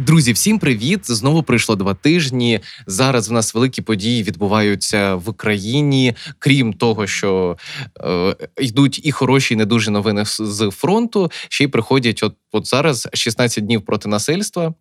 Друзі, всім привіт! Знову пройшло два тижні. Зараз в нас великі події відбуваються в Україні. Крім того, що е, йдуть і хороші, і не дуже новини з фронту. Ще й приходять, от от зараз 16 днів проти насильства.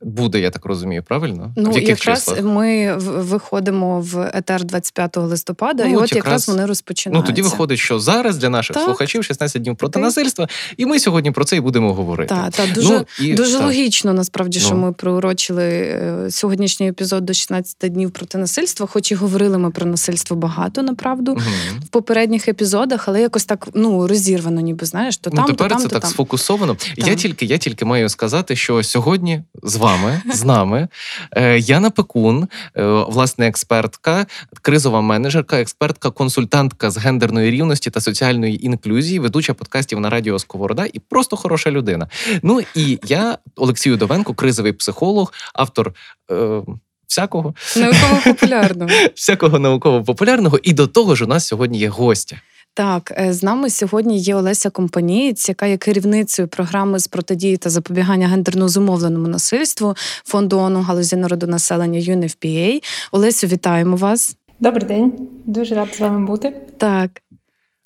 Буде, я так розумію, правильно? Ну, в яких якраз числах? ми виходимо в етер 25 листопада, ну, і от якраз, якраз вони розпочинаються. Ну тоді виходить, що зараз для наших так. слухачів 16 днів проти насильства, і ми сьогодні про це і будемо говорити. Так, та, дуже ну, і, дуже так. логічно, насправді, що ну. ми приурочили е, сьогоднішній епізод до 16 днів проти насильства, хоч і говорили ми про насильство багато, направду, угу. в попередніх епізодах, але якось так ну розірвано, ніби знаєш, то ну, тепер то там, це то так там. сфокусовано. Я тільки, я тільки маю сказати, що сьогодні з вами, з нами, е, Яна Пекун, е, власне, експертка, кризова менеджерка, експертка, консультантка з гендерної рівності та соціальної інклюзії, ведуча подкастів на радіо Сковорода і просто хороша людина. Ну і я, Олексій Удовенко, кризовий психолог, автор. Е, Всякого науково-популярного всякого науково-популярного, і до того ж у нас сьогодні є гостя. Так, е, з нами сьогодні є Олеся Компанієць, яка є керівницею програми з протидії та запобігання гендерно зумовленому насильству фонду ООН у галузі народонаселення UNFPA. Олесю, вітаємо вас. Добрий день, дуже рада з вами бути. Так.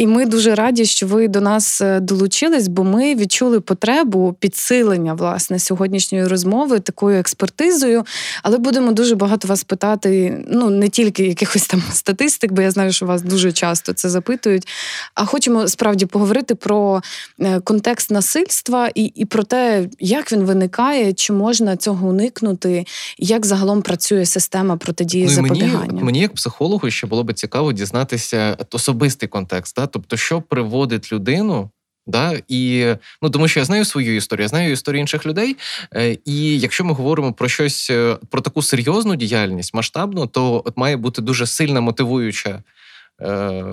І ми дуже раді, що ви до нас е, долучились, бо ми відчули потребу підсилення власне сьогоднішньої розмови такою експертизою. Але будемо дуже багато вас питати, ну не тільки якихось там статистик, бо я знаю, що вас дуже часто це запитують. А хочемо справді поговорити про е, контекст насильства і і про те, як він виникає, чи можна цього уникнути, як загалом працює система протидії ну, запобігання. Мені, мені як психологу ще було би цікаво дізнатися особистий контекст. Да? Тобто, що приводить людину. Да, і ну тому, що я знаю свою історію, я знаю історію інших людей. Е, і якщо ми говоримо про щось е, про таку серйозну діяльність масштабну, то от має бути дуже сильна мотивуюча е,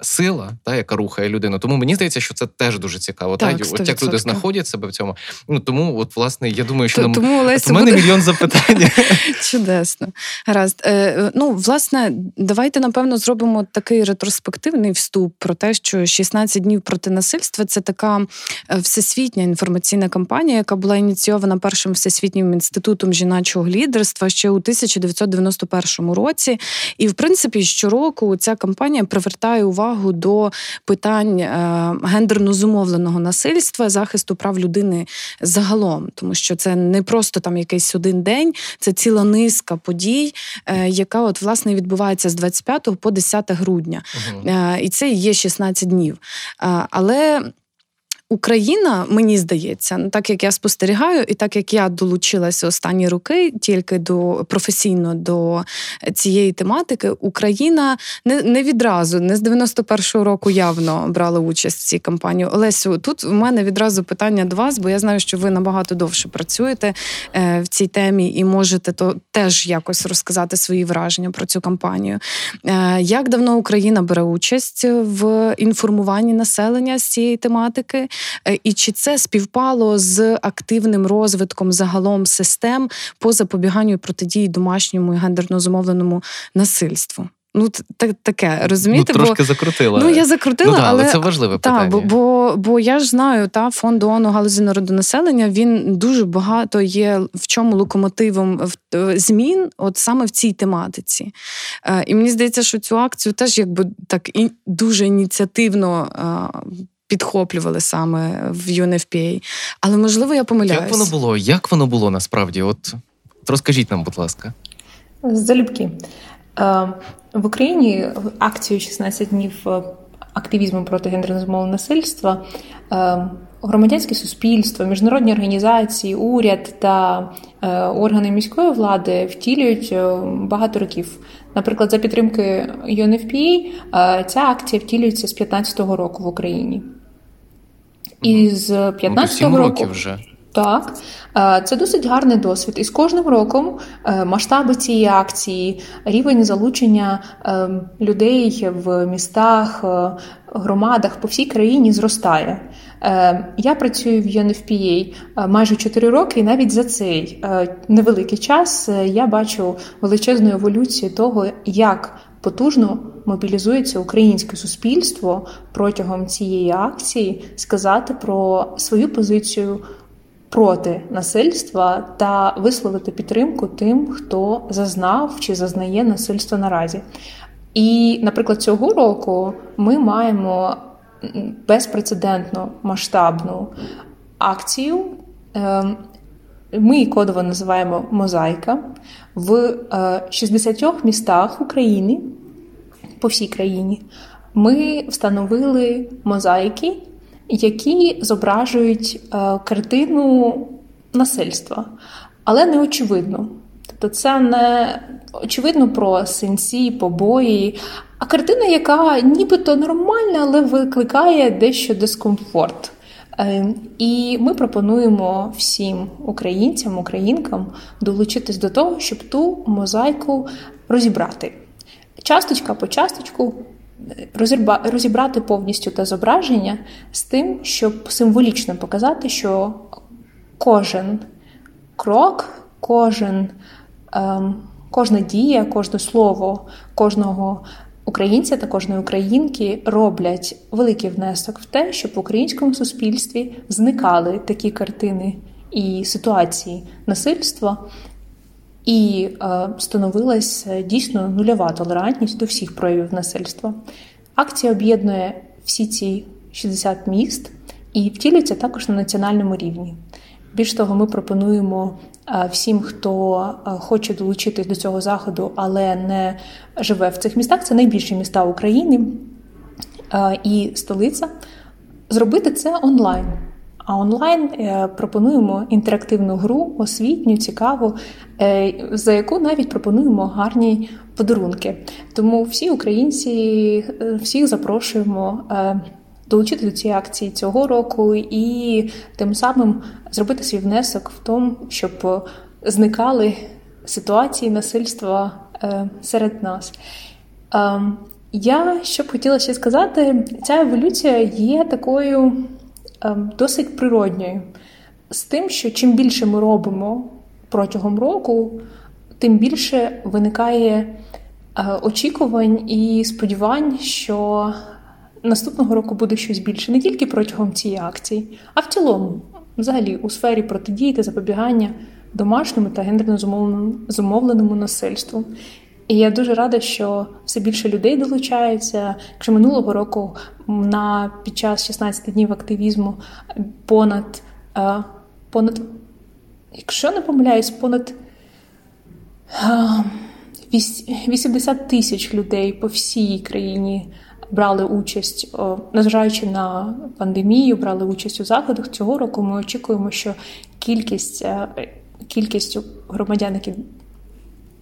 сила, та, яка рухає людину. Тому мені здається, що це теж дуже цікаво. Так, та, От як люди знаходять себе в цьому. Ну тому, от власне, я думаю, що нам тому, от у мене буде... мільйон запитань. Чудесно. Гаразд. Е, Ну, власне, давайте напевно зробимо такий ретроспективний вступ про те, що 16 днів проти насильства це така е, всесвітня інформаційна кампанія, яка була ініційована першим всесвітнім інститутом жіночого лідерства ще у 1991 році. І, в принципі, щороку ця кампанія компанія привертає увагу до питань е, гендерно зумовленого насильства, захисту прав людини загалом, тому що це не просто там якийсь один день, це ціла низка подій, е, яка от власне відбувається з 25 по 10 грудня, угу. і це є 16 днів. Але Україна, мені здається, так як я спостерігаю, і так як я долучилася останні роки тільки до професійно до цієї тематики, Україна не не відразу, не з 91-го року явно брала участь в цій кампанії. Олесю, тут у мене відразу питання до вас, бо я знаю, що ви набагато довше працюєте е, в цій темі і можете то теж якось розказати свої враження про цю кампанію. Е, як давно Україна бере участь в інформуванні населення з цієї тематики? Е, і чи це співпало з активним розвитком загалом систем по запобіганню і протидії домашньому і гендерно зумовленому насильству? Ну, так, таке, розумієте? Ну, Трошки бо, закрутила. Ну, я закрутила, ну, да, але, але це важливе та, питання. Бо, бо бо, я ж знаю, та фонд ООН у галузі народонаселення він дуже багато є в чому локомотивом змін, от саме в цій тематиці. Е, І мені здається, що цю акцію теж якби так і дуже ініціативно. Е, підхоплювали саме в UNFPA. Але можливо я помиляюсь. Як воно було? Як воно було насправді? От розкажіть нам, будь ласка. Залюбки. Е, в Україні акцію 16 днів е, активізму проти гендерного насильства. Е, громадянське суспільство, міжнародні організації, уряд та органи міської влади втілюють багато років. Наприклад, за підтримки UNFPA ця акція втілюється з 2015 року в Україні. І з 15-го ну, року вже. Так, е, це досить гарний досвід. І з кожним роком е, масштаби цієї акції, рівень залучення е, людей в містах, громадах по всій країні зростає. Я працюю в UNFPA майже 4 роки, і навіть за цей невеликий час я бачу величезну еволюцію того, як потужно мобілізується українське суспільство протягом цієї акції сказати про свою позицію проти насильства та висловити підтримку тим, хто зазнав чи зазнає насильство наразі. І, наприклад, цього року ми маємо безпрецедентно масштабну акцію. Ем, ми її кодово називаємо Мозаїка в 60 е, містах України по всій країні. Ми встановили мозаїки які зображують е, картину насильства, але не очевидно. Тобто, це не очевидно про синці, побої, а картина, яка нібито нормальна, але викликає дещо дискомфорт. Е, і ми пропонуємо всім українцям, українкам долучитись до того, щоб ту мозаїку розібрати. Часточка по часточку розібрати повністю те зображення з тим, щоб символічно показати, що кожен крок, кожен, ем, кожна дія, кожне слово кожного українця та кожної українки роблять великий внесок в те, щоб в українському суспільстві зникали такі картини і ситуації насильства. І е, становилась е, дійсно нульова толерантність до всіх проявів насильства. Акція об'єднує всі ці 60 міст і втілюється також на національному рівні. Більш того, ми пропонуємо е, всім, хто хоче долучитись до цього заходу, але не живе в цих містах. Це найбільші міста України і столиця. Зробити це онлайн. А онлайн е, пропонуємо інтерактивну гру, освітню, цікаву, е, за яку навіть пропонуємо гарні подарунки. Тому всі українці е, всіх запрошуємо долучити до цієї акції цього року і тим самим зробити свій внесок в тому, щоб зникали ситуації насильства серед нас. Ем, я що б хотіла ще сказати, ця еволюція є такою. Ем, досить природньою. З тим, що чим більше ми робимо протягом року, тим більше виникає е, очікувань і сподівань, що наступного року буде щось більше не тільки протягом цієї акції, а в цілому, взагалі, у сфері протидії та запобігання домашньому та гендерно зумовленому насильству. І я дуже рада, що все більше людей долучається. Якщо минулого року на під час 16 днів активізму понад, е, понад якщо не помиляюсь, понад 80 тисяч людей по всій країні брали участь, незважаючи на пандемію, брали участь у заходах. Цього року ми очікуємо, що кількість е, кількість громадян, які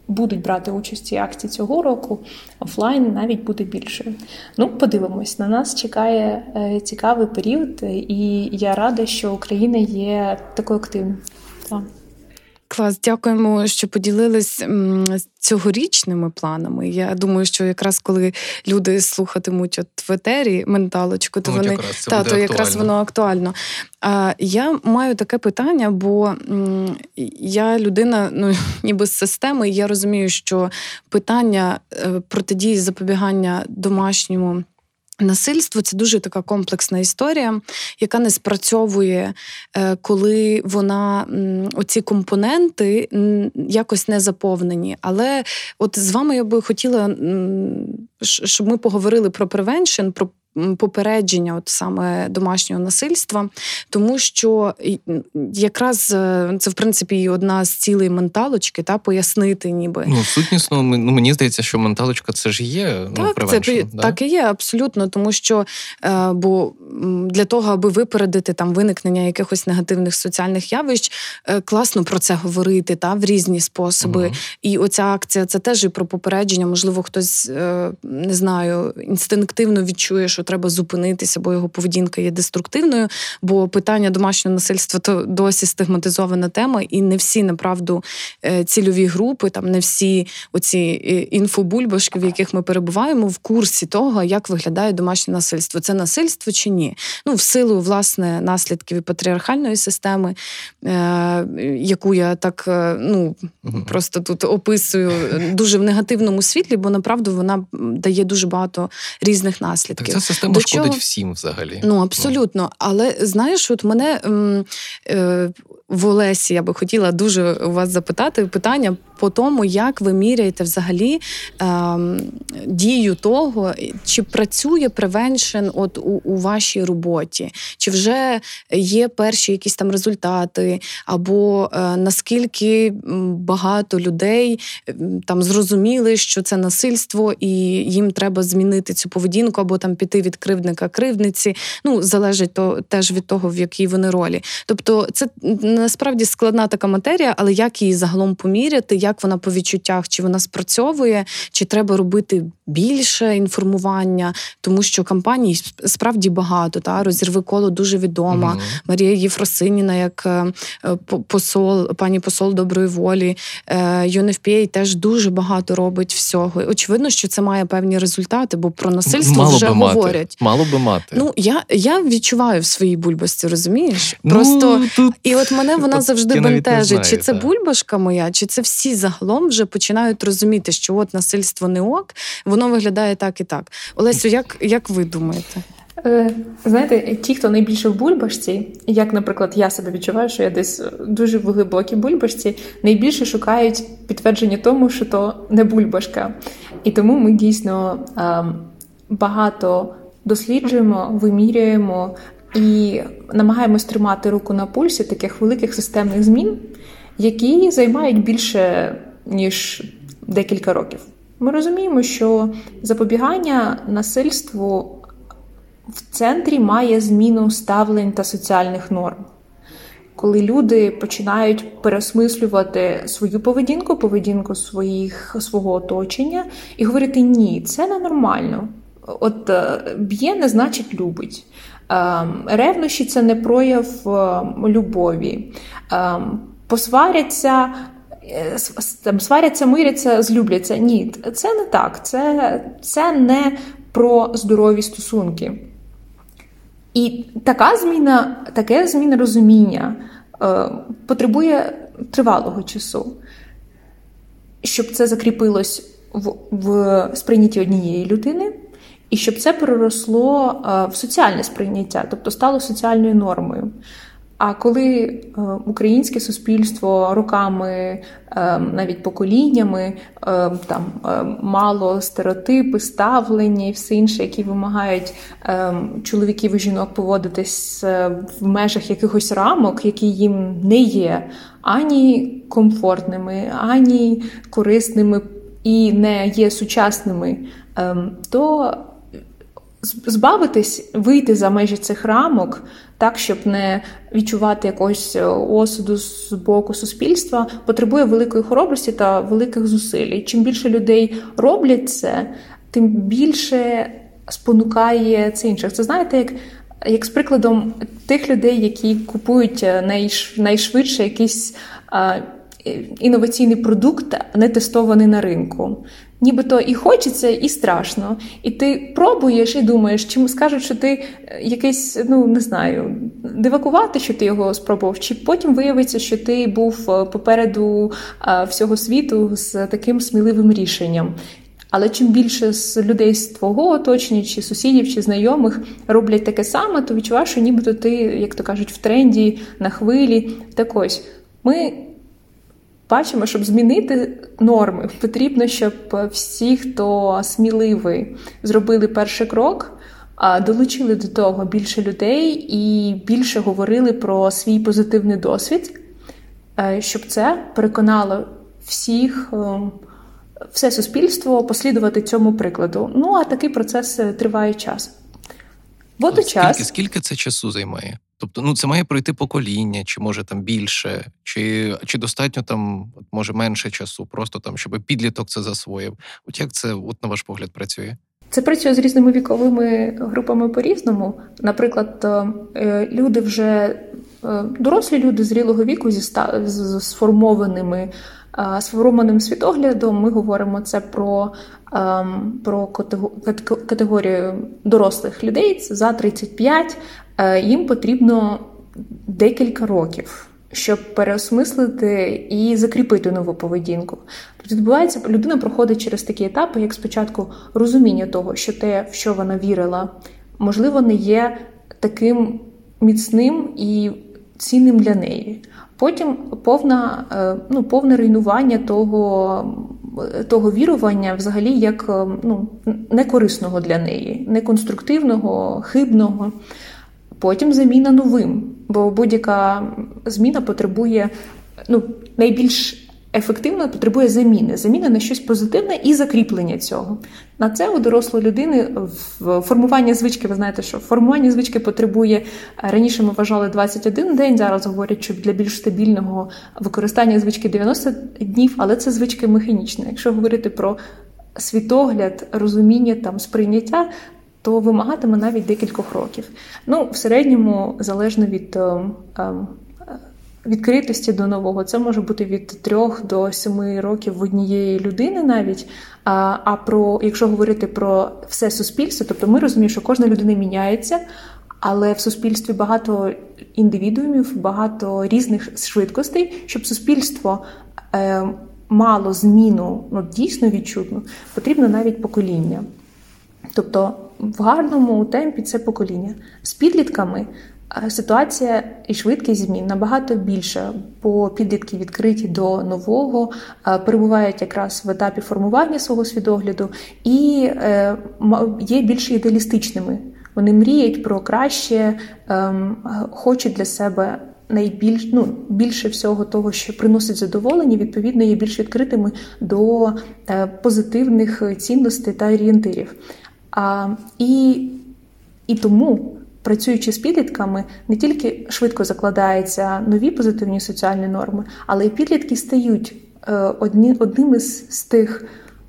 будуть брати участь у акції цього року, офлайн навіть буде більше. Ну, подивимось, на нас чекає е, цікавий період, і я рада, що Україна є такою активною. Клас, дякуємо, що поділились цьогорічними планами. Я думаю, що якраз коли люди слухатимуть от в етері менталочку, то ну, вони якраз та, то якраз воно актуально. А я маю таке питання, бо я людина, ну ніби з системи, і я розумію, що питання е, протидії запобігання домашньому. Насильство це дуже така комплексна історія, яка не спрацьовує, е, коли вона оці компоненти якось не заповнені. Але от з вами я би хотіла, щоб ми поговорили про превеншн, про попередження, от саме домашнього насильства, тому що якраз е, це в принципі одна з цілей менталочки, та пояснити, ніби ну сутнісно. Ну мені здається, що менталочка це ж є. Ну, це да? так і є абсолютно, тому що е, бо для того, аби випередити там виникнення якихось негативних соціальних явищ, е, класно про це говорити та в різні способи. Угу. І оця акція це теж і про попередження. Можливо, хтось не знаю, інстинктивно відчує, що треба зупинитися, бо його поведінка є деструктивною. Бо питання домашнього насильства то досі стигматизована тема, і не всі направду е, цільові групи, там не всі оці е, інфобульбашки, в яких ми перебуваємо, в курсі того, як виглядає домашнє насильство. Це насильство чи ні? Ну, в силу власне наслідків і патріархальної системи, е, яку я так ну просто тут описую дуже в негативному світлі, бо направду вона дає дуже багато різних наслідків. Так Ця система До шкодить чого? всім взагалі. Ну абсолютно. Але знаєш, от мене е, в Олесі я би хотіла дуже вас запитати питання по тому, як ви міряєте взагалі ем, дію того, чи працює превеншн от у, у вашій роботі, чи вже є перші якісь там результати, або е, наскільки багато людей там зрозуміли, що це насильство, і їм треба змінити цю поведінку, або там піти від кривдника кривдниці. Ну залежить то теж від того, в якій вони ролі. Тобто, це насправді складна така матерія, але як її загалом поміряти, як вона по відчуттях, чи вона спрацьовує, чи треба робити більше інформування, тому що кампаній справді багато. Та розірви коло дуже відома. Mm-hmm. Марія Єфросиніна, як е, посол, пані посол доброї волі, UNFPA е, теж дуже багато робить всього. Очевидно, що це має певні результати, бо про насильство Мало вже би говорять. Мати. Мало би мати. Ну я я відчуваю в своїй бульбашці, розумієш? Просто ну, тут... і от мене вона завжди бентежить. Чи це бульбашка моя, чи це всі загалом вже починають розуміти, що от насильство не ок, воно виглядає так і так. Олесю, як, як ви думаєте? Е, знаєте, ті, хто найбільше в бульбашці, як, наприклад, я себе відчуваю, що я десь дуже в глибокій бульбашці, найбільше шукають підтвердження тому, що то не бульбашка. І тому ми дійсно ем, багато досліджуємо, вимірюємо і намагаємось тримати руку на пульсі таких великих системних змін, які займають більше ніж декілька років. Ми розуміємо, що запобігання насильству в центрі має зміну ставлень та соціальних норм. Коли люди починають переосмислювати свою поведінку, поведінку своїх, свого оточення і говорити ні, це ненормально. От е, б'є не значить любить. Ем, ревнощі це не прояв ем, любові. Ем, посваряться, е, там, сваряться, миряться, злюбляться. Ні, це не так. Це, Це не про здорові стосунки. І така зміна, таке зміна розуміння е, потребує тривалого часу, щоб це закріпилось в, в сприйнятті однієї людини, і щоб це переросло е, в соціальне сприйняття, тобто стало соціальною нормою. А коли е, українське суспільство роками, е, навіть поколіннями, там мало стереотипи, ставлення і все інше, які вимагають чоловіків і жінок поводитись в межах якихось рамок, які їм не є ані комфортними, ані корисними і не є сучасними, то збавитись, вийти за межі цих рамок, так щоб не відчувати якогось е, осуду з боку суспільства, потребує великої хоробрості та великих зусиль. І Чим більше людей роблять це, тим більше спонукає це інших. Це знаєте, як. Як з прикладом тих людей, які купують е, найш, найшвидше якийсь а, інноваційний продукт, не тестований на ринку. Нібито і хочеться, і страшно. І ти пробуєш і думаєш, чим скажуть, що ти е, якийсь, ну не знаю, дивакувати, що ти його спробував, чи потім виявиться, що ти був е, попереду е, всього світу з таким сміливим рішенням. Але чим більше з людей з твого оточення, чи сусідів, чи знайомих роблять таке саме, то відчуваєш, що нібито ти, як то кажуть, в тренді, на хвилі. Так ось ми бачимо, щоб змінити норми, потрібно, щоб всі, хто сміливий, зробили перший крок. Долучили до того більше людей і більше говорили про свій позитивний досвід, е, щоб це переконало всіх, е, все суспільство послідувати цьому прикладу. Ну а такий процес е, триває час. Водночас... Скільки, скільки це часу займає? Тобто, ну це має пройти покоління, чи може там більше, чи чи достатньо там, може менше часу, просто там, щоб підліток це засвоїв. От як це, от на ваш погляд, працює? Це працює з різними віковими групами по-різному. Наприклад, е, люди вже е, дорослі люди зрілого віку зі сформованими сформованим світоглядом. Ми говоримо це про ем, про категорію дорослих людей за 35. Е, їм потрібно декілька років щоб переосмислити і закріпити нову поведінку. Тобто відбувається, людина проходить через такі етапи, як спочатку розуміння того, що те, в що вона вірила, можливо, не є таким міцним і цінним для неї. Потім повна, е, ну, повне руйнування того того вірування, взагалі, як е, ну, некорисного для неї, неконструктивного, хибного потім заміна новим. Бо будь-яка зміна потребує ну, найбільш ефективно потребує заміни, заміни на щось позитивне і закріплення цього. На це у дорослої людини в формування звички, ви знаєте, що формування звички потребує раніше. Ми вважали 21 день. Зараз говорять, що для більш стабільного використання звички 90 днів, але це звички механічні. Якщо говорити про світогляд, розуміння там сприйняття, то вимагатиме навіть декількох років. Ну, в середньому залежно від е, е, відкритості до нового, це може бути від 3 до 7 років в однієї людини навіть. А а про якщо говорити про все суспільство, тобто ми розуміємо, що кожна людина міняється, але в суспільстві багато індивідуумів, багато різних швидкостей, щоб суспільство. Е, Мало зміну, ну дійсно відчутну, потрібно навіть покоління. Тобто в гарному темпі це покоління. З підлітками ситуація і швидкість змін набагато більша, бо підлітки відкриті до нового, е, перебувають якраз в етапі формування свого свідогляду і е, є більш ідеалістичними. Вони мріють про краще, ем, хочуть для себе. Найбільш ну більше всього того, що приносить задоволення, відповідно є більш відкритими до е, позитивних цінностей та орієнтирів. А, І і тому, працюючи з підлітками, не тільки швидко закладаються нові позитивні соціальні норми, але й підлітки стають е, одні, одним із з тих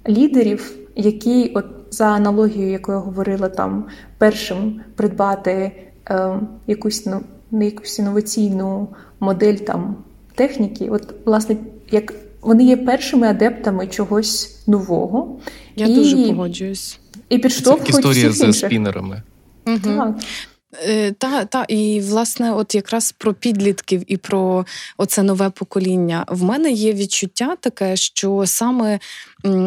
лідерів, які, от за аналогією, якою я говорила, там першим придбати е, якусь ну, не якусь інноваційну модель там техніки, от власне, як вони є першими адептами чогось нового. Я і... дуже погоджуюсь. І підштовхують Це історія всіх з спінерами. Угу. Так. Е, та, та, і власне, от якраз про підлітків і про оце нове покоління. В мене є відчуття таке, що саме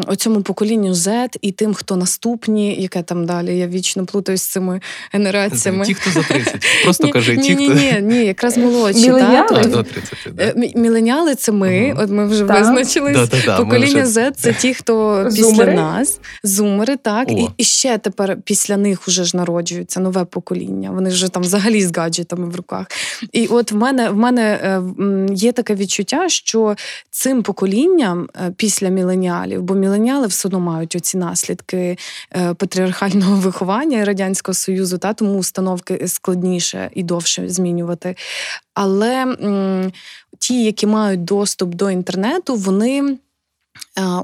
оцьому поколінню Z і тим, хто наступні, яке там далі. Я вічно плутаюсь з цими генераціями. Ті, хто за 30. Просто кажи, ті, хто... Ні, ні, ні, якраз молодші. Міленіали? До 30, е, це ми, от ми вже визначились. Покоління Z це ті, хто після нас, зумери, так. І, ще тепер після них вже ж народжується нове покоління. Вони вже там взагалі з гаджетами в руках. І от в мене в мене е, є таке відчуття, що цим поколінням е, після міленіалів бо міленіали все одно мають оці наслідки е, патріархального виховання Радянського Союзу, та тому установки складніше і довше змінювати. Але м, ті, які мають доступ до інтернету, вони.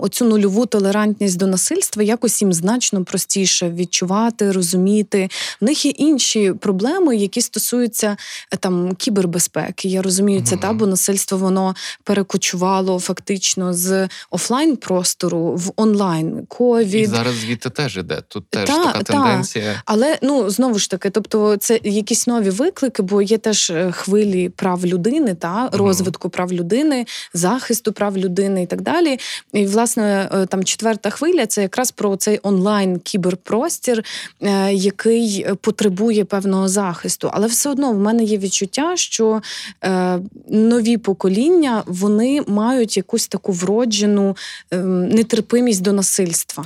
Оцю нульову толерантність до насильства якось їм значно простіше відчувати, розуміти. В них є інші проблеми, які стосуються е, там кібербезпеки. Я розумію, це та бо насильство воно перекочувало фактично з офлайн простору в онлайн. Ковід І зараз звідти теж іде. Тут теж та, така тенденція. Та. Але ну знову ж таки, тобто, це якісь нові виклики, бо є теж е, хвилі прав людини, та розвитку прав людини, захисту прав людини і так далі. І власне е, там четверта хвиля це якраз про цей онлайн кіберпростір, е, який потребує певного захисту. Але все одно в мене є відчуття, що е, нові покоління вони мають якусь таку вроджену ем, нетерпимість до насильства.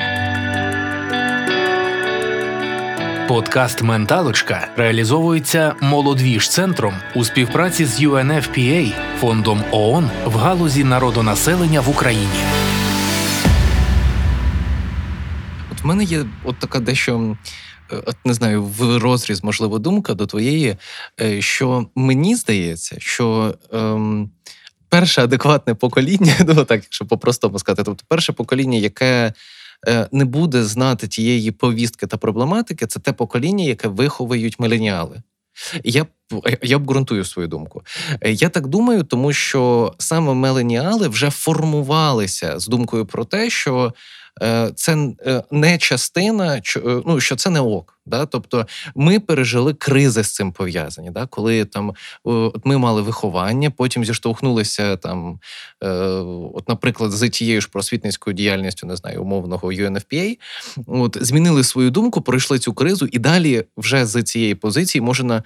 Подкаст Менталочка реалізовується молодвіж центром у співпраці з UNFPA, фондом ООН в галузі народонаселення в Україні. От В мене є от така дещо. Е, от не знаю, в розріз, можливо, думка до твоєї, е, що мені здається, що ем, перше адекватне покоління, ну так, якщо по-простому сказати, тобто перше покоління, яке не буде знати тієї повістки та проблематики, це те покоління, яке виховують міленіали. Я я обґрунтую свою думку. Е, я так думаю, тому що саме меленіали вже формувалися з думкою про те, що Е, це е, не частина, е, ну що це не ок. Да? Тобто ми пережили кризи з цим пов'язані. Да? Коли там от ми мали виховання, потім зіштовхнулися там, от, наприклад, з тією ж просвітницькою діяльністю, не знаю, умовного UNFPA, от змінили свою думку, пройшли цю кризу, і далі вже з цієї позиції можна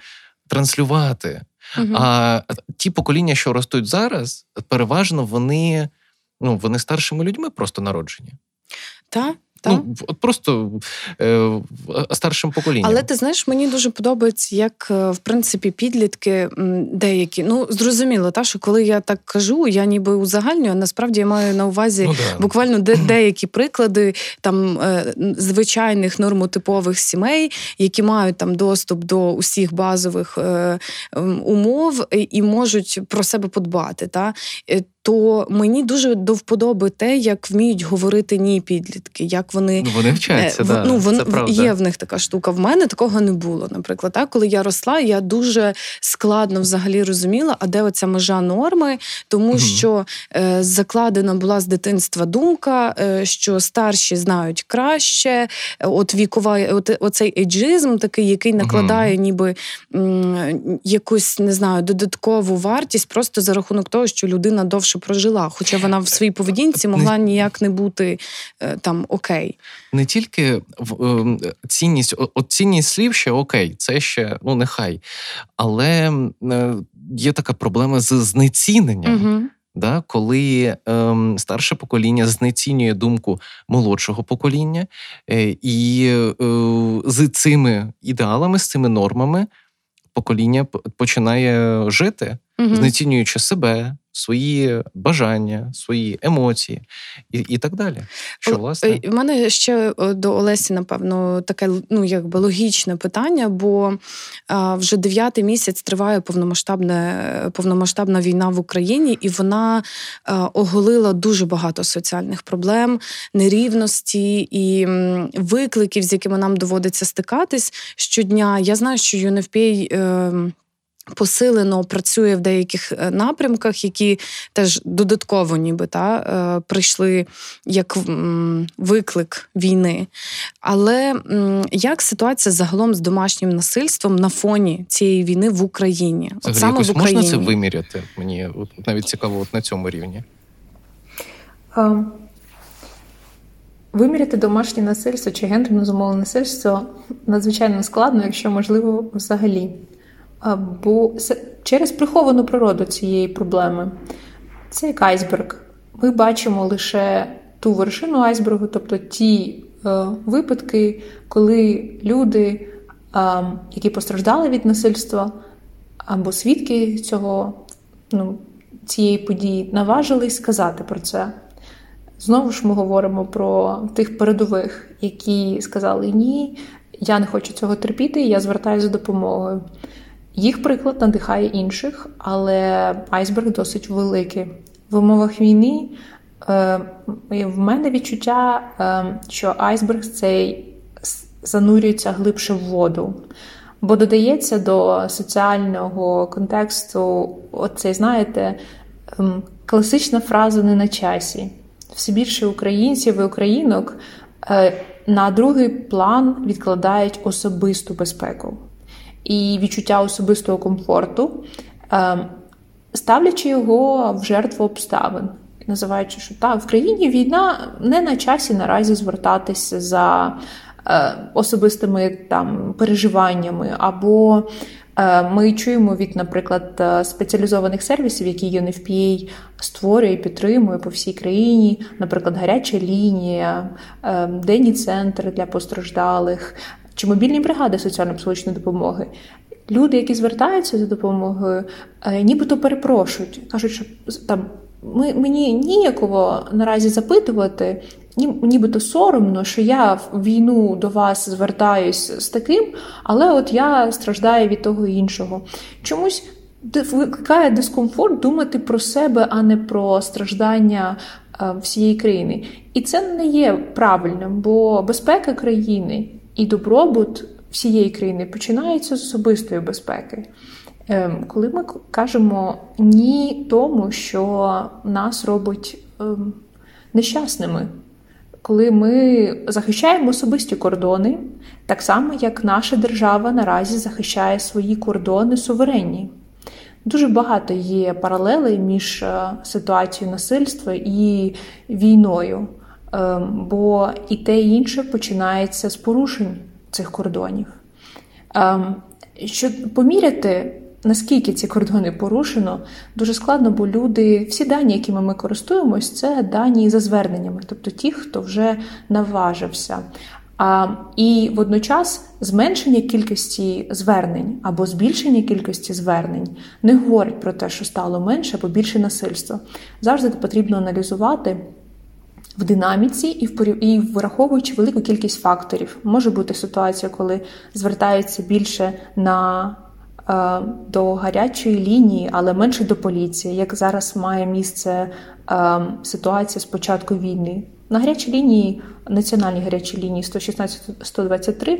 транслювати. Угу. А ті покоління, що ростуть зараз, переважно вони ну, вони старшими людьми просто народжені. Та, Ну, от просто е, старшим поколінням. Але ти знаєш, мені дуже подобається, як е, в принципі підлітки деякі. Ну зрозуміло, та що коли я так кажу, я ніби узагальнюю, а насправді я маю на увазі ну, да. буквально де, деякі приклади там е, звичайних нормотипових сімей, які мають там доступ до усіх базових е, умов і можуть про себе подбати. Та е, то мені дуже до вподоби те, як вміють говорити ні підлітки, як вони ну, вони вчаться. Е, да, ну, вони, це є в них така штука. В мене такого не було. Наприклад, так, коли я росла, я дуже складно взагалі розуміла, а де оця межа норми, тому угу. що е, закладена була з дитинства думка, е, що старші знають краще. От вікова, от, оцей еджизм, такий, який накладає, угу. ніби м, якусь не знаю, додаткову вартість, просто за рахунок того, що людина довше довше прожила, хоча вона в своїй поведінці могла ніяк не бути е, там окей. Не тільки ем, цінність, от цінність слів ще окей, це ще ну нехай. Але е, є така проблема з знеціненням. Угу. Да, Коли ем, старше покоління знецінює думку молодшого покоління, е, і е, з цими ідеалами, з цими нормами покоління починає жити, угу. знецінюючи себе, свої бажання, свої емоції і і так далі. Що власне У мене ще до Олесі, напевно, таке ну якби логічне питання, бо а, вже дев'ятий місяць триває повномасштабне повномасштабна війна в Україні, і вона а, оголила дуже багато соціальних проблем, нерівності і викликів, з якими нам доводиться стикатись щодня. Я знаю, що UNFPA е, Посилено працює в деяких е, напрямках, які теж додатково, ніби та е, прийшли як виклик війни. Але як ситуація загалом з домашнім насильством на фоні цієї війни в Україні? От саме в Україні. можна це виміряти? Мені от навіть цікаво, от на цьому рівні. Um. Виміряти домашнє насильство чи гендерно зумовлене насильство надзвичайно складно, якщо можливо, взагалі. Бо через приховану природу цієї проблеми це як айсберг. Ми бачимо лише ту вершину айсбергу, тобто ті е, випадки, коли люди, е, які постраждали від насильства, або свідки цього, ну, цієї події, наважились сказати про це. Знову ж ми говоримо про тих передових, які сказали ні, я не хочу цього терпіти, я звертаюся за допомогою. Їх приклад надихає інших, але айсберг досить великий. В умовах війни е, в мене відчуття, е, що айсберг цей занурюється глибше в воду, бо додається до соціального контексту, оцей, знаєте, е, класична фраза не на часі. Все більше українців і українок е, на другий план відкладають особисту безпеку і відчуття особистого комфорту, ем, ставлячи його в жертву обставин, називаючи, що так, в країні війна не на часі наразі звертатися за е, особистими там переживаннями, або е, ми чуємо від, наприклад, е, спеціалізованих сервісів, які UNFPA створює і підтримує по всій країні, наприклад, гаряча лінія, денні центри для постраждалих, чи мобільні бригади соціально-психологічної допомоги. Люди, які звертаються за допомогою, е, нібито перепрошують, кажуть, що там ми, мені ніяково наразі запитувати, нібито соромно, що я в війну до вас звертаюсь з таким, але от я страждаю від того іншого. Чомусь викликає дискомфорт думати про себе, а не про страждання всієї країни. І це не є правильним, бо безпека країни і добробут всієї країни починається з особистої безпеки. Ем, коли ми кажемо ні тому, що нас робить ем, нещасними, коли ми захищаємо особисті кордони, так само як наша держава наразі захищає свої кордони суверенні. Дуже багато є паралелей між е, ситуацією насильства і війною, бо і те і інше починається з порушень цих кордонів. Щоб поміряти наскільки ці кордони порушено, дуже складно, бо люди, всі дані, якими ми користуємось, це дані за зверненнями, тобто ті, хто вже наважився. А, І водночас зменшення кількості звернень або збільшення кількості звернень не говорить про те, що стало менше або більше насильства. Завжди потрібно аналізувати. В динаміці і в і враховуючи велику кількість факторів, може бути ситуація, коли звертаються більше на Е, до гарячої лінії, але менше до поліції, як зараз має місце е, ситуація з початку війни. На гарячій лінії, національній гарячій лінії 116-123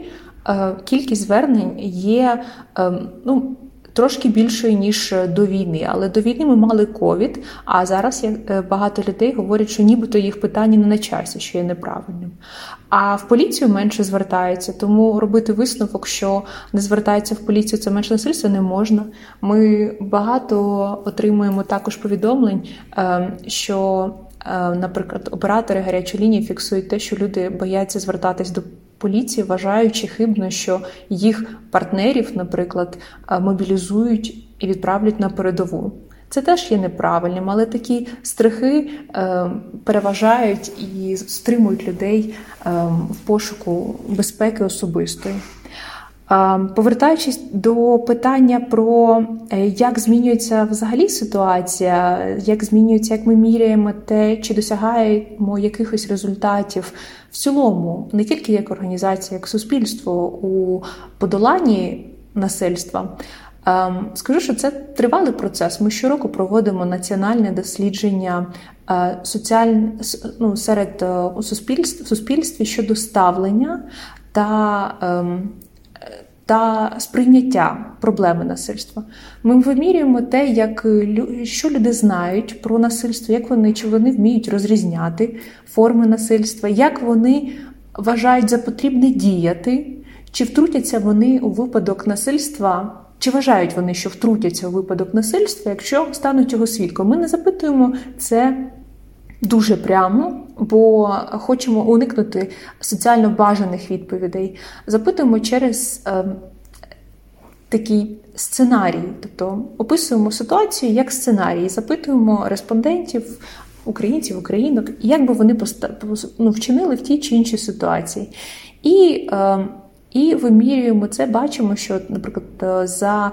е, кількість звернень є ну, трошки більшою, ніж до війни. Але до війни ми мали ковід, а зараз е, багато людей говорять, що нібито їх питання не на часі, що є неправильним. А в поліцію менше звертаються, тому робити висновок, що не звертаються в поліцію, це менше насильства, не можна. Ми багато отримуємо також повідомлень, ем, що. Е, наприклад, оператори гарячої лінії фіксують те, що люди бояться звертатись до поліції, вважаючи хибно, що їх партнерів, наприклад, е, мобілізують і відправлять на передову. Це теж є неправильним, але такі страхи е, переважають і стримують людей е, в пошуку безпеки особистої. Повертаючись до питання про е, як змінюється взагалі ситуація, як змінюється, як ми міряємо те, чи досягаємо якихось результатів в цілому, не тільки як організація, як суспільство у подоланні насильства. Скажу, що це тривалий процес. Ми щороку проводимо національне дослідження е, соціаль... ну, серед е, у суспільстві, суспільстві щодо ставлення та ем, та сприйняття проблеми насильства. Ми вимірюємо те, як що люди знають про насильство, як вони чи вони вміють розрізняти форми насильства, як вони вважають за потрібне діяти, чи втрутяться вони у випадок насильства. Чи вважають вони, що втрутяться у випадок насильства, якщо стануть його свідком? Ми не запитуємо це дуже прямо, бо хочемо уникнути соціально бажаних відповідей. Запитуємо через е, такий сценарій, тобто описуємо ситуацію як сценарій, запитуємо респондентів. Українців, українок, як би вони ну, вчинили в тій чи іншій ситуації. І е, і вимірюємо це, бачимо, що, наприклад, е, за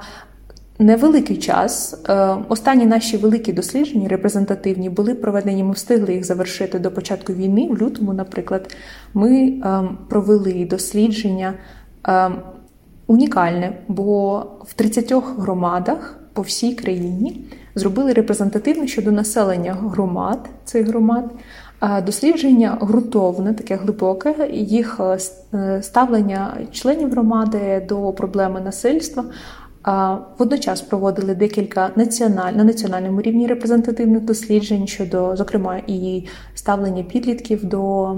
невеликий час. Е, останні наші великі дослідження, репрезентативні, були проведені. Ми встигли їх завершити до початку війни. В лютому, наприклад, ми е, провели дослідження е, унікальне, бо в 30 громадах по всій країні зробили репрезентативне щодо населення громад цих громад. Дослідження ґрунтовне, таке глибоке, їх ставлення членів громади до проблеми насильства, Водночас проводили декілька національ... на національному рівні репрезентативних досліджень щодо, зокрема, і ставлення підлітків до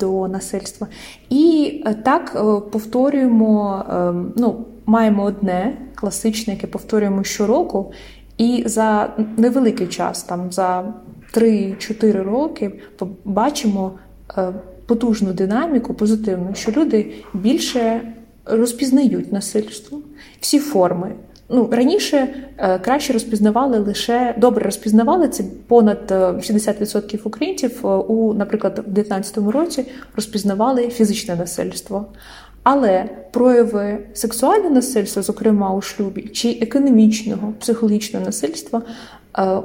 до насильства. І е, так е, повторюємо, е, ну, маємо одне класичне, яке повторюємо щороку, і за невеликий час, там за 3-4 роки, бачимо потужну динаміку, позитивну, що люди більше розпізнають насильство, всі форми. Ну, Раніше е, краще розпізнавали лише добре розпізнавали це понад 60% е, українців е, у, наприклад, в 2019 році розпізнавали фізичне насильство. Але прояви сексуального насильства, зокрема у шлюбі, чи економічного, психологічного насильства,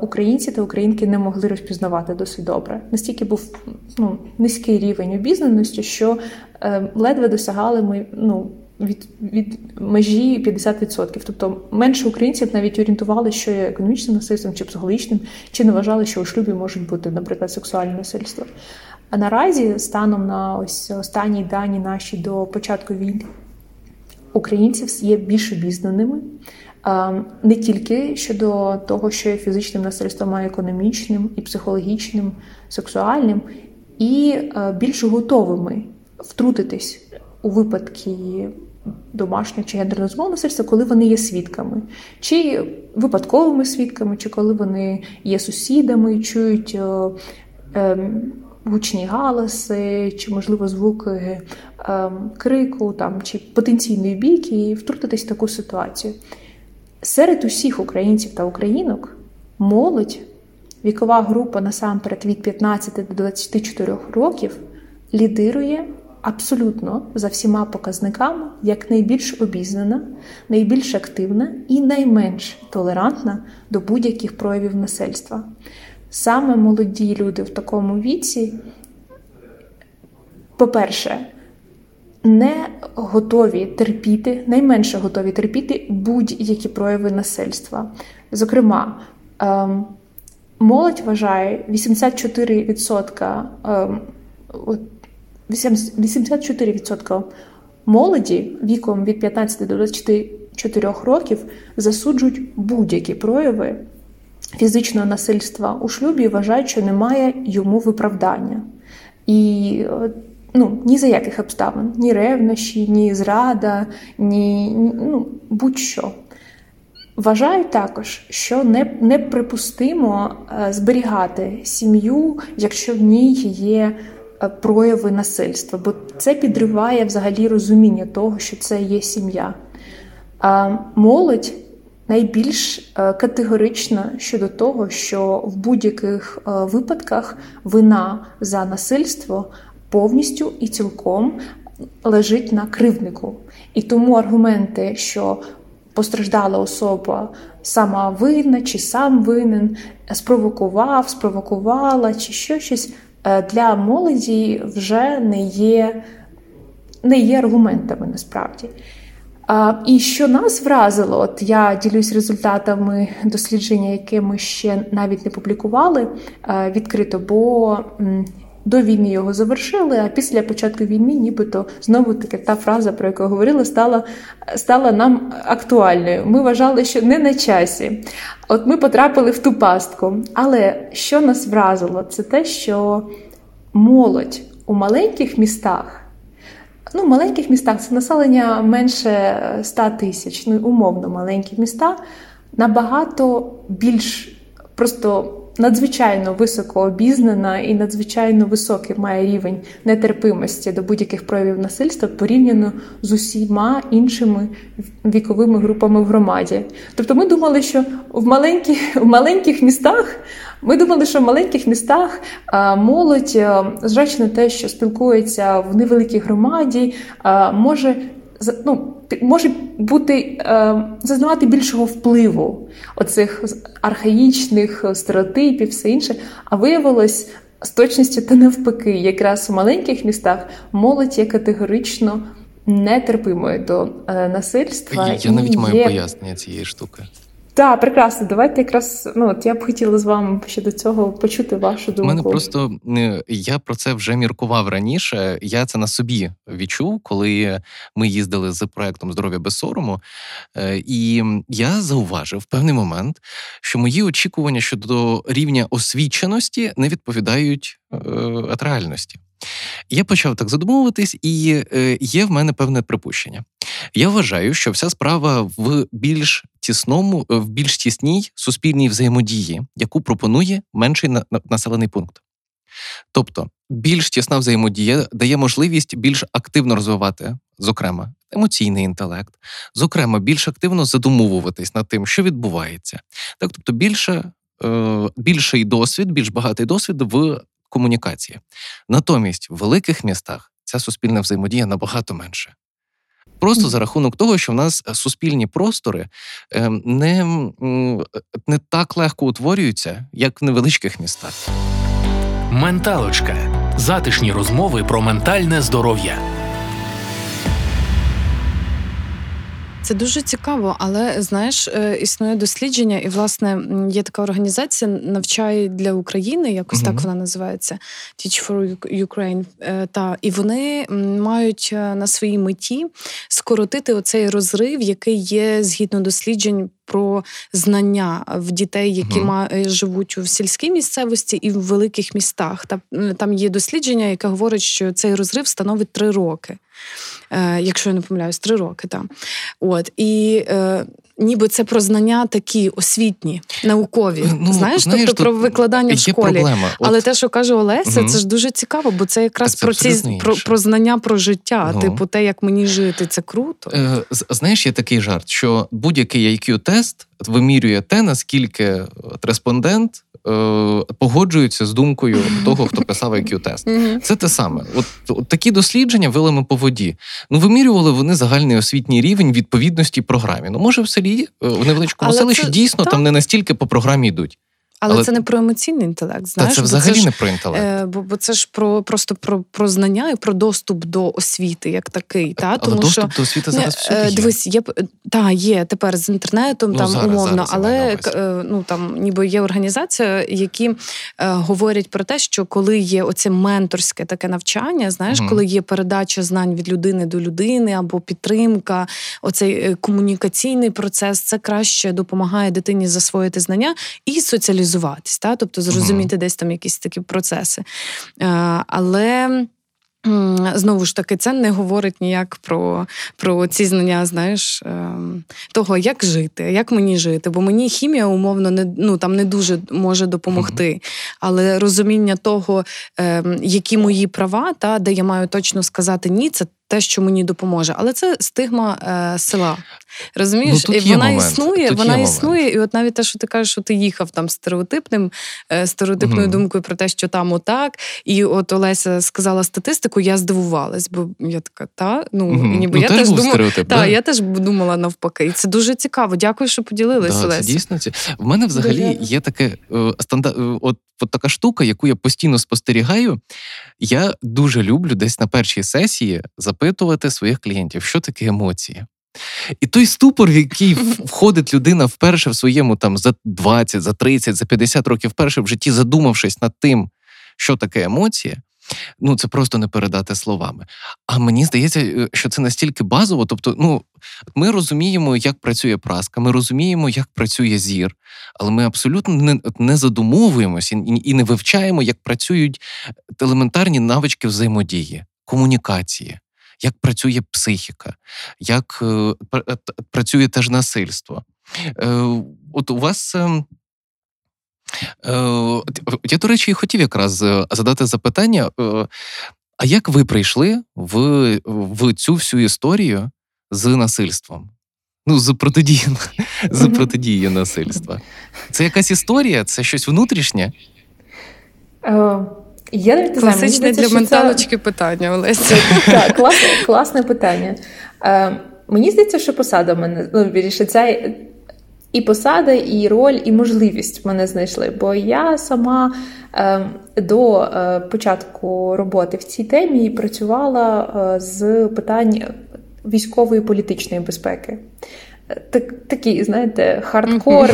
українці та українки не могли розпізнавати досить добре. Настільки був ну, низький рівень обізнаності, що ледве досягали ми ну, від від межі 50%. Тобто менше українців навіть орієнтували, що є економічним насильством чи психологічним, чи не вважали, що у шлюбі можуть бути, наприклад, сексуальне насильство. А наразі, станом на ось останні дані наші до початку війни, українців є більш обізнаними. Не тільки щодо того, що є фізичним насильством, а економічним, і психологічним, сексуальним, і більш готовими втрутитись у випадки домашнього чи змовного насильства, коли вони є свідками, чи випадковими свідками, чи коли вони є сусідами, чують е, е, гучні галаси, чи, можливо, звуки е, крику там, чи потенційної бійки, і втрутитись в таку ситуацію. Серед усіх українців та українок молодь, вікова група насамперед від 15 до 24 років лідирує абсолютно за всіма показниками як найбільш обізнана, найбільш активна і найменш толерантна до будь-яких проявів насильства. Саме молоді люди в такому віці, по-перше, не готові терпіти, найменше готові терпіти будь-які прояви насильства. Зокрема, ем, молодь вважає 84% 84% молоді віком від 15 до 24 років засуджують будь-які прояви фізичного насильства у шлюбі вважають, що немає йому виправдання. І ну, ні за яких обставин, ні ревнощі, ні зрада, ні ну, будь-що. Вважають також, що не, неприпустимо е, зберігати сім'ю, якщо в ній є Е, прояви насильства, бо це підриває взагалі розуміння того, що це є сім'я. А молодь найбільш е, категорична щодо того, що в будь-яких е, випадках вина за насильство повністю і цілком лежить на кривнику. І тому аргументи, що постраждала особа сама винна, чи сам винен, спровокував, спровокувала, чи що щось Е, для молоді вже не є не є аргументами насправді. І що нас вразило, от я ділюсь результатами дослідження, яке ми ще навіть не публікували е, відкрито, бо до війни його завершили, а після початку війни, нібито знову таки та фраза, про яку я говорила, стала стала нам актуальною. Ми вважали, що не на часі. От ми потрапили в ту пастку. Але що нас вразило, це те, що молодь у маленьких містах. Ну, в маленьких містах це населення менше 100 тисяч, ну умовно маленькі міста, набагато більш просто надзвичайно високо обізнана і надзвичайно високий має рівень нетерпимості до будь-яких проявів насильства порівняно з усіма іншими віковими групами в громаді. Тобто, ми думали, що в маленьких, в маленьких містах. Ми думали, що в маленьких містах молодь, зважаючи те, що спілкується в невеликій громаді, може ну, може бути е, зазнавати більшого впливу оцих архаїчних стереотипів, все інше, а виявилось з точністю та навпаки, якраз у маленьких містах молодь є категорично нетерпимою до е, насильства. Я, я навіть маю пояснення цієї штуки. Так, прекрасно. Давайте якраз ну от я б хотіла з вами щодо цього почути вашу думку. У мене просто я про це вже міркував раніше. Я це на собі відчув, коли ми їздили з проектом Здоров'я без сорому. Е, і я зауважив в певний момент, що мої очікування щодо рівня освіченості не відповідають е, реальності. Я почав так задумуватись, і е, є в мене певне припущення. Я вважаю, що вся справа в більш тісному, в більш тісній суспільній взаємодії, яку пропонує менший населений пункт. Тобто більш тісна взаємодія дає можливість більш активно розвивати, зокрема, емоційний інтелект, зокрема, більш активно задумовуватись над тим, що відбувається. Так, тобто, більше, е, більший досвід, більш багатий досвід в комунікації. Натомість в великих містах ця суспільна взаємодія набагато менше. Просто за рахунок того, що в нас суспільні простори ем, не не так легко утворюються, як в невеличких містах. Менталочка затишні розмови про ментальне здоров'я. Це дуже цікаво, але знаєш, е, існує дослідження, і власне є така організація навчає для України, якось mm так вона називається Teach for Ukraine. Е, та і вони мають е, на своїй меті скоротити оцей розрив, який є згідно досліджень про знання в дітей, які mm живуть у сільській місцевості і в великих містах. Та там є дослідження, яке говорить, що цей розрив становить три роки. Е, якщо я не помиляюсь, три роки там. От і е, ніби це про знання такі освітні, наукові. Ну, знаєш, знаєш, тобто про викладання в школі. Проблема. Але те, що каже Олеся, угу. це ж дуже цікаво, бо це якраз це про ці про, про знання про життя. Угу. Типу, те, як мені жити, це круто. Е, Знаєш, є такий жарт, що будь-який IQ-тест вимірює те, наскільки респондент е, погоджуються з думкою того, хто писав IQ-тест. Це те саме. От, от такі дослідження вилами по воді. Ну, вимірювали вони загальний освітній рівень відповідності програмі. Ну, може, в селі е, в невеличкому селищі дійсно так. там не настільки по програмі йдуть. Але, Але це не про емоційний інтелект. знаєш. Та це взагалі це не про інтелект. Е, бо бо це ж про просто про про знання і про доступ до освіти як такий. Та? Тому доступ що, до освіти зараз всюди е, є. Дивись, є та є тепер з інтернетом, ну, там зараз, умовно, зараз але е, ну там ніби є організація, які е, говорять про те, що коли є оце менторське таке навчання, знаєш, mm коли є передача знань від людини до людини або підтримка, оцей комунікаційний процес, це краще допомагає дитині засвоїти знання і соціалізувати реалізуватись, та? тобто зрозуміти uh-huh. десь там якісь такі процеси. Але. Знову ж таки, це не говорить ніяк про про ці знання, знаєш, ем, того, як жити, як мені жити. Бо мені хімія умовно не ну там не дуже може допомогти. Але розуміння того, ем, які мої права, та де я маю точно сказати ні, це те, що мені допоможе. Але це стигма е, села. Розумієш, ну, і вона момент. існує, тут вона існує, і от навіть те, що ти кажеш, що ти їхав там стереотипним, е, стереотипною mm думкою про те, що там отак. І от Олеся сказала статистику, я здивувалась, бо я така, та ну mm ніби ну, я теж думала, та, да? я теж думала навпаки. І це дуже цікаво. Дякую, що поділилися. Да, Олеся. Це дійсно в мене взагалі є таке е, стандарт. Е, от, от така штука, яку я постійно спостерігаю. Я дуже люблю десь на першій сесії запитувати своїх клієнтів, що таке емоції. І той ступор, в який входить людина вперше в своєму там за 20, за 30, за 50 років вперше в житті, задумавшись над тим, що таке емоція, ну це просто не передати словами. А мені здається, е, що це настільки базово. Тобто, ну ми розуміємо, як працює праска, ми розуміємо, як працює зір, але ми абсолютно не не задумовуємося і не вивчаємо, як працюють елементарні навички взаємодії, комунікації як працює психіка, як е, е, працює теж насильство. Е, от у вас. Ем, я, до речі, хотів якраз задати запитання: а як ви прийшли в в цю всю історію з насильством? Ну, з протидією з протидією насильства? Це якась історія? Це щось внутрішнє? Я не Класичне для менталочки це... питання, Олеся. Так, класне, класне питання. Е, Мені здається, що посада в мене ну, більше ця і посада, і роль, і можливість мене знайшли. Бо я сама е, до е, початку роботи в цій темі працювала е, з питань військової політичної безпеки так, Такий, знаєте, хардкор,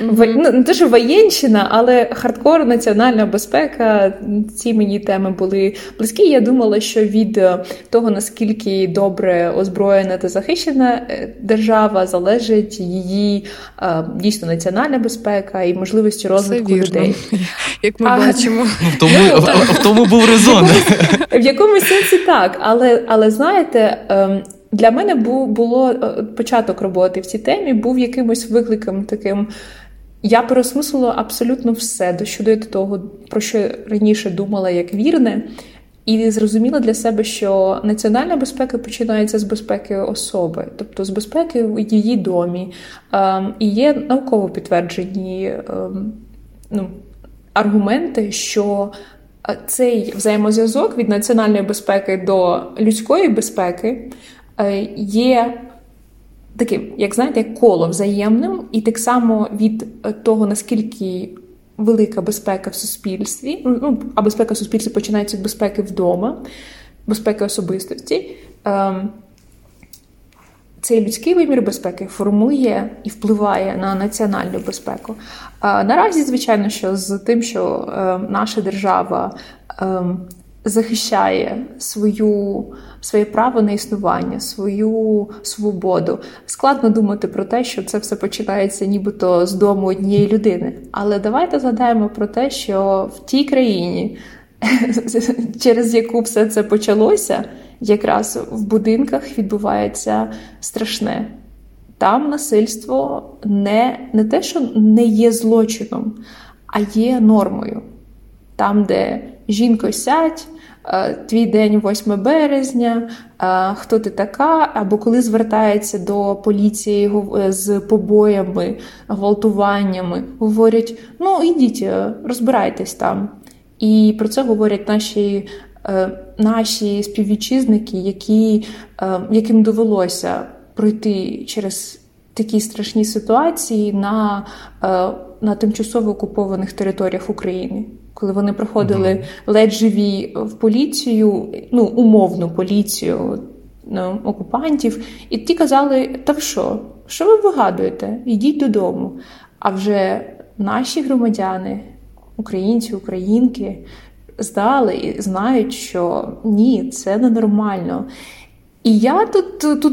ну, не те, що воєнщина, але хардкор, національна безпека. Ці мені теми були близькі. Я думала, що від того, наскільки добре озброєна та захищена е, держава, залежить її е, дійсно національна безпека і можливості розвитку людей. Як ми а, бачимо, в тому в тому був резон. В якомусь сенсі так, але але знаєте. Для мене було е, початок роботи в цій темі, був якимось викликом таким. Я переосмислила абсолютно все щодо того, про що раніше думала як вірне, і зрозуміла для себе, що національна безпека починається з безпеки особи, тобто з безпеки в її домі. Ем, і є науково підтверджені ем, ну, аргументи, що е, цей взаємозв'язок від національної безпеки до людської безпеки. Е, є таким, як знаєте, коло взаємним, і так само від е, того, наскільки велика безпека в суспільстві, ну, а безпека в суспільстві починається від безпеки вдома, безпеки особистості. Ем, цей людський вимір безпеки формує і впливає на національну безпеку. Наразі, звичайно, що з тим, що е, наша держава е, захищає свою, своє право на існування, свою свободу, складно думати про те, що це все починається нібито з дому однієї людини. Але давайте згадаємо про те, що в тій країні, через яку все це почалося якраз в будинках відбувається страшне. Там насильство не, не те, що не є злочином, а є нормою. Там, де жінко сядь, е, твій день 8 березня, е, хто ти така, або коли звертається до поліції е, з побоями, гвалтуваннями, говорять: ну, ідіть, розбирайтесь там. І про це говорять наші наші співвітчизники, які, яким довелося пройти через такі страшні ситуації на на тимчасово окупованих територіях України, коли вони приходили mm-hmm. ледь живі в поліцію, ну умовну поліцію ну, окупантів, і ті казали: та що? Що ви вигадуєте? Йдіть додому. А вже наші громадяни, українці, українки, здали і знають, що ні, це ненормально. І я тут тут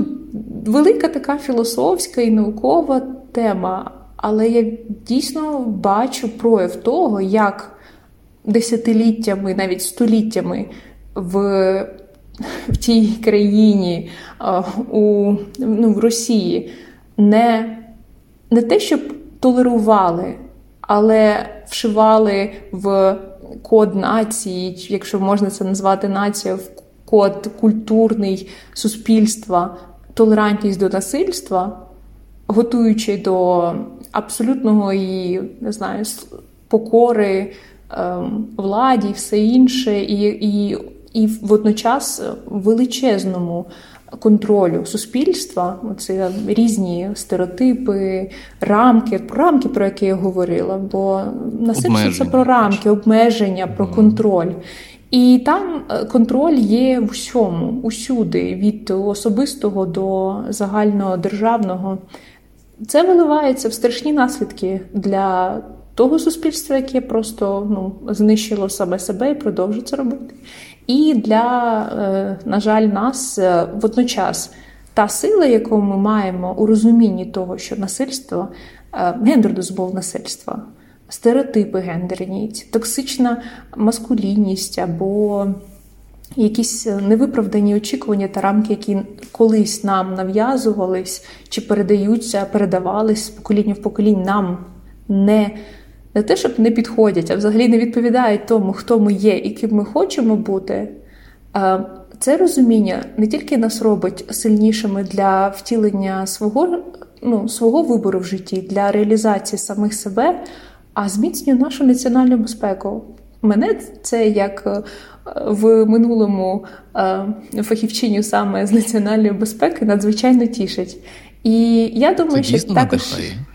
велика така філософська і наукова тема, але я дійсно бачу прояв того, як десятиліттями, навіть століттями в в тій країні, у, ну, в Росії. Не, не те, щоб толерували, але вшивали в код нації, якщо можна це назвати нацією, в код культурний суспільства, толерантність до насильства, готуючи до абсолютного і не знаю, покори ем, владі, все інше, і, і, і водночас величезному контролю суспільства, це різні стереотипи, рамки, рамки, про які я говорила, бо насильство це про рамки, обмеження, про контроль. І там е, контроль є в усьому, усюди, від особистого до загального державного. Це виливається в страшні наслідки для того суспільства, яке просто ну, знищило саме себе і продовжує це робити. І для, е, на жаль, нас е, водночас та сила, яку ми маємо у розумінні того, що насильство, е, гендерно насильства, стереотипи гендерні, токсична маскулінність або якісь невиправдані очікування та рамки, які колись нам нав'язувались чи передаються, передавались з покоління в поколінь, нам не не те, щоб не підходять, а взагалі не відповідають тому, хто ми є і ким ми хочемо бути. Це розуміння не тільки нас робить сильнішими для втілення свого ну, свого вибору в житті, для реалізації самих себе, а зміцнює нашу національну безпеку. Мене це як е, в минулому е, фахівчиню саме з національної безпеки надзвичайно тішить. І я думаю, це що також. Надихає.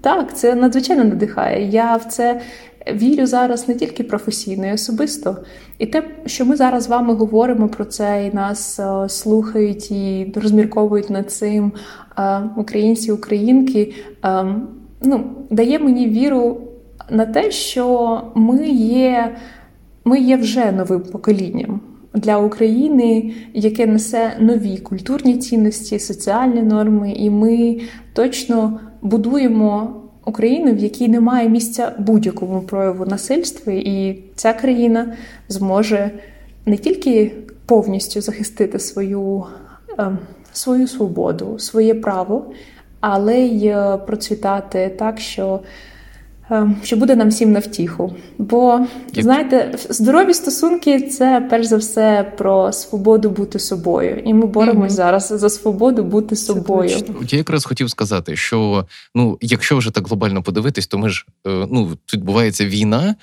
Так, це надзвичайно надихає. Я в це вірю зараз не тільки професійно, і особисто. І те, що ми зараз з вами говоримо про це, і нас е, слухають і розмірковують над цим е, українці, українки, е, ну, дає мені віру на те, що ми є, ми є вже новим поколінням. Для України, яке несе нові культурні цінності, соціальні норми, і ми точно будуємо Україну, в якій немає місця будь-якому прояву насильства, і ця країна зможе не тільки повністю захистити свою, ем, свою свободу, своє право, але й е, процвітати так, що. Ем, що буде нам всім на втіху. Бо знаєте, здорові стосунки це перш за все про свободу бути собою, і ми боремось mm-hmm. зараз за свободу бути собою. Я якраз хотів сказати, що ну, якщо вже так глобально подивитись, то ми ж е, ну відбувається війна.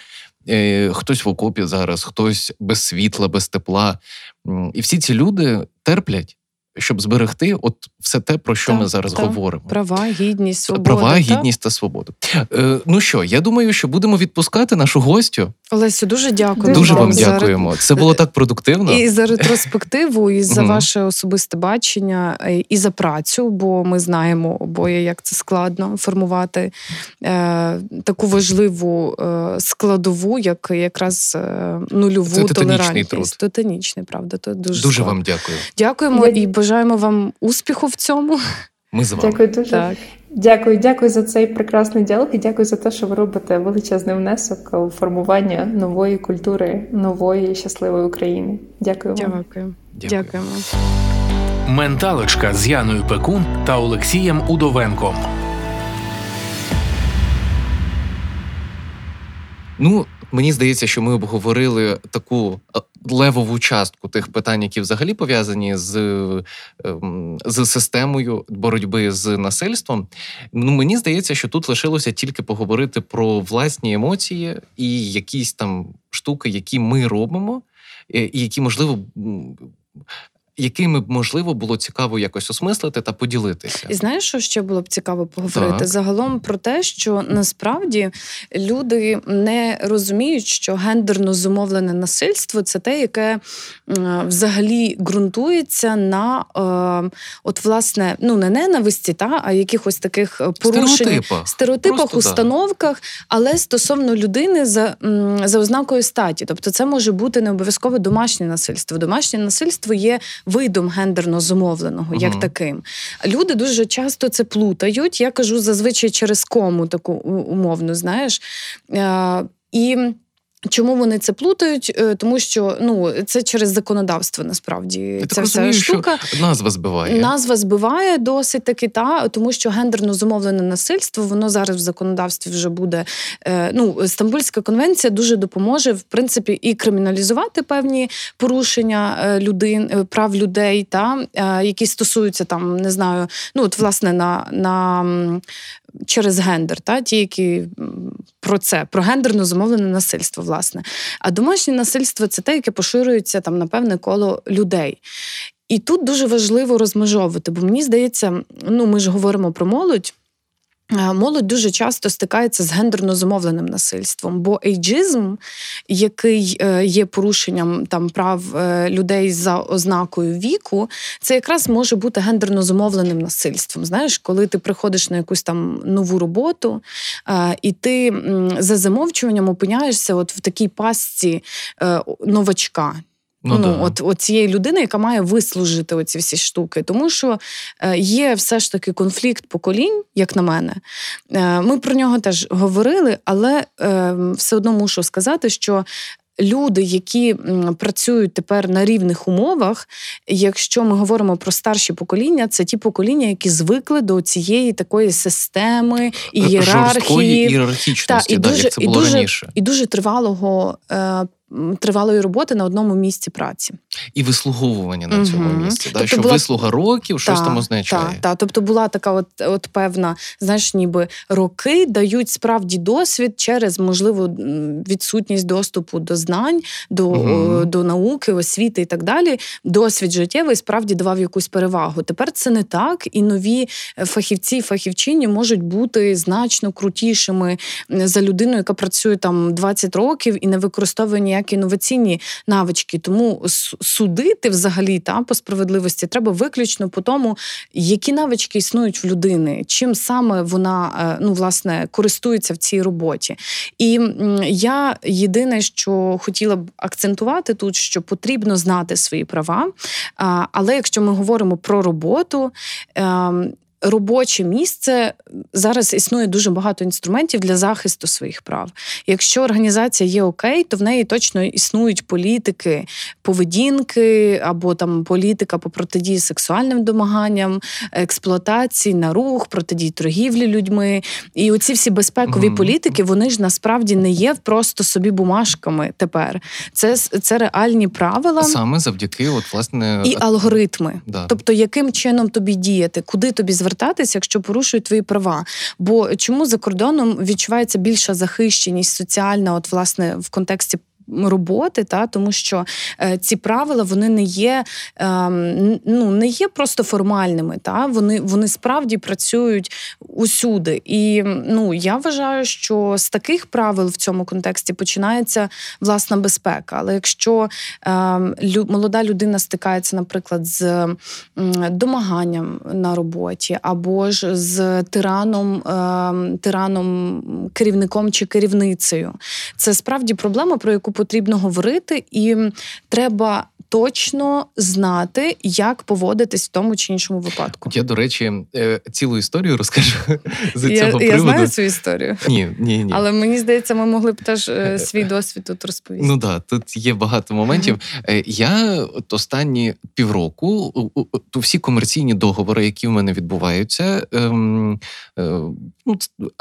Е, хтось в окопі зараз, хтось без світла, без тепла. І всі ці люди терплять щоб зберегти от все те, про що Так, ми зараз так. говоримо. Права, гідність, свобода. Права, так? гідність та свободу. Е, ну що, я думаю, що будемо відпускати нашу гостю. Олесю, дуже дякую. Дуже вам за- дякуємо. Це було так продуктивно. І за ретроспективу, і за ваше особисте бачення, е, і за працю, бо ми знаємо обоє, як це складно формувати е, таку важливу е, складову, як якраз е, нульову Це титанічний толерантність. труд. Титанічний, правда. То дуже, Дуже вам дякую. дякуємо і бажаємо вам успіху в цьому. Ми з вами. Дякую дуже. Так. Дякую, дякую за цей прекрасний діалог і дякую за те, що ви робите величезний внесок у формування нової культури, нової щасливої України. Дякую вам. Дякую. Дякую. Дякуємо. Менталочка з Яною Пекун та Олексієм Удовенком. Ну, мені здається, що ми обговорили таку левову частку тих питань, які взагалі пов'язані з, ем, з системою боротьби з насильством. Ну, мені здається, що тут лишилося тільки поговорити про власні емоції і якісь там штуки, які ми робимо, і які можливо. Якими б можливо було цікаво якось осмислити та поділитися. І знаєш, що ще було б цікаво поговорити Так. загалом про те, що насправді люди не розуміють, що гендерно зумовлене насильство це те, яке взагалі ґрунтується на е, от власне ну не ненависті, та а якихось таких е, порушень. Стереотипах. Стереотипах, Просто, да. установках, але стосовно людини за, за ознакою статі. Тобто, це може бути не обов'язково домашнє насильство. Домашнє насильство є видом гендерно зумовленого, як Мгм. таким. Люди дуже часто це плутають. Я кажу зазвичай через кому таку умовну, знаєш. Е, і Чому вони це плутають? Е, Тому що ну це через законодавство насправді Я ця так вся розумію, штука. що назва збиває. Назва збиває досить таки, та тому що гендерно зумовлене насильство, воно зараз в законодавстві вже буде. Е, ну, Стамбульська конвенція дуже допоможе, в принципі, і криміналізувати певні порушення е, людин, прав людей, та які стосуються там, не знаю, ну от власне на. на Через гендер, та ті, які про це, про гендерно зумовлене насильство, власне. А домашнє насильство це те, яке поширюється там на певне коло людей. І тут дуже важливо розмежовувати, бо мені здається, ну ми ж говоримо про молодь. А Молодь дуже часто стикається з гендерно зумовленим насильством, бо ейджизм, який е, є порушенням там прав е, людей за ознакою віку, це якраз може бути гендерно зумовленим насильством. Знаєш, коли ти приходиш на якусь там нову роботу, е, і ти за замовчуванням опиняєшся от в такій пастці е, новачка. Ну, да. от, от цієї людини, яка має вислужити оці всі штуки. Тому що е, є все ж таки конфлікт поколінь, як на мене. Е, ми про нього теж говорили, але е, все одно мушу сказати, що. Люди, які працюють тепер на рівних умовах, якщо ми говоримо про старші покоління, це ті покоління, які звикли до цієї такої системи ієрархії, ієрархічності, і да, дуже- як це і дуже- раніше. і дуже тривалого е, тривалої роботи на одному місці праці. І вислуговування на цьому Мгм. місці. Да? Тобто що була- вислуга років щось Та, там означає. Та, та. Тобто була така от, от певна, знаєш, ніби роки дають справді досвід через, можливо, відсутність доступу до знань, до, о, до науки, освіти і так далі. Досвід життєвий справді давав якусь перевагу. Тепер це не так, і нові е, фахівці, фахівчині можуть бути значно крутішими за людину, яка працює там 20 років і не використовує ніякі інноваційні навички. Тому судити взагалі та по справедливості треба виключно по тому, які навички існують в людини, чим саме вона е, ну власне користується в цій роботі. І я єдине, що хотіла б акцентувати тут, що потрібно знати свої права. Але якщо ми говоримо про роботу. Робоче місце зараз існує дуже багато інструментів для захисту своїх прав. Якщо організація є окей, то в неї точно існують політики поведінки або там політика по протидії сексуальним домаганням, експлуатації на рух, протидії торгівлі людьми. І оці всі безпекові Мгм. політики вони ж насправді не є просто собі бумажками тепер. Це, це реальні правила Саме завдяки, от, власне, і алгоритми. да. Тобто, яким чином тобі діяти, куди тобі звертатися, якщо порушують твої права? Бо чому за кордоном відчувається більша захищеність соціальна, от власне в контексті роботи, та тому що е, ці правила вони не є е, ну не є просто формальними, та вони вони справді працюють усюди. І ну я вважаю, що з таких правил в цьому контексті починається власна безпека. Але якщо е, лю, молода людина стикається, наприклад, з домаганням на роботі, або ж з тираном, е, тираном, керівником чи керівницею, це справді проблема, про яку потрібно говорити, і треба. Точно знати, як поводитись в тому чи іншому випадку. Я, до речі, е, цілу історію розкажу з я, цього я приводу. Я знаю цю історію. Ні, ні, ні. Але мені здається, ми могли б теж е, свій досвід тут розповісти. Ну так, тут є багато моментів. Я от останні півроку то всі комерційні договори, які в мене відбуваються, ем, е, ну,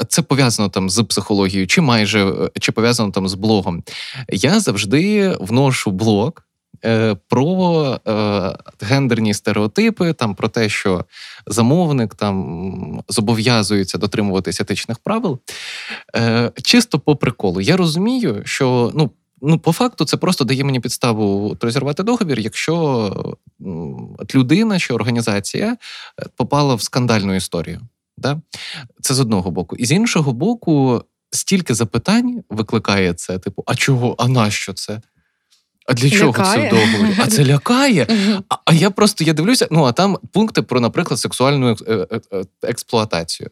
це пов'язано там з психологією, чи майже чи пов'язано там з блогом. Я завжди вношу блог. Про е, гендерні стереотипи, там про те, що замовник там зобов'язується дотримуватися етичних правил. Е, Чисто по приколу. Я розумію, що ну. Ну, по факту, це просто дає мені підставу розірвати договір, якщо людина чи організація попала в скандальну історію. Да? Це з одного боку. І з іншого боку, стільки запитань викликає це: типу, а чого, а нащо це? А для чого лякає. це в договорі? А це лякає. А, я просто я дивлюся, ну а там пункти про, наприклад, сексуальну е, експлуатацію.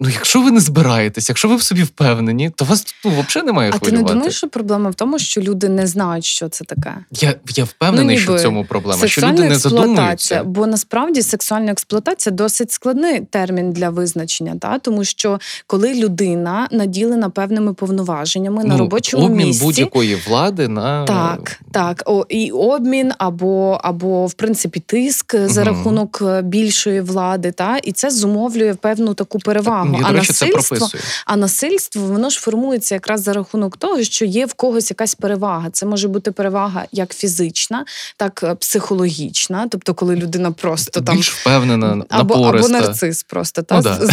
Ну, якщо ви не збираєтесь, якщо ви в собі впевнені, то вас ну, взагалі немає а хвилювати. А ти не думаєш, що проблема в тому, що люди не знають, що це таке? Я я впевнений, ну, що в цьому проблема. Що люди не задумуються. Бо насправді сексуальна експлуатація досить складний термін для визначення, та? тому що коли людина наділена певними повноваженнями ну, на робочому обмін місці... будь-якої влади на так, так, О, і обмін, або або в принципі тиск за угу. рахунок більшої влади, та і це зумовлює певну таку перевагу. Так, а речі, насильство, а насильство воно ж формується якраз за рахунок того, що є в когось якась перевага. Це може бути перевага як фізична, так е, психологічна. Тобто, коли людина просто Більш там впевнена, або напориста. або нарцис, просто та ну, да. з,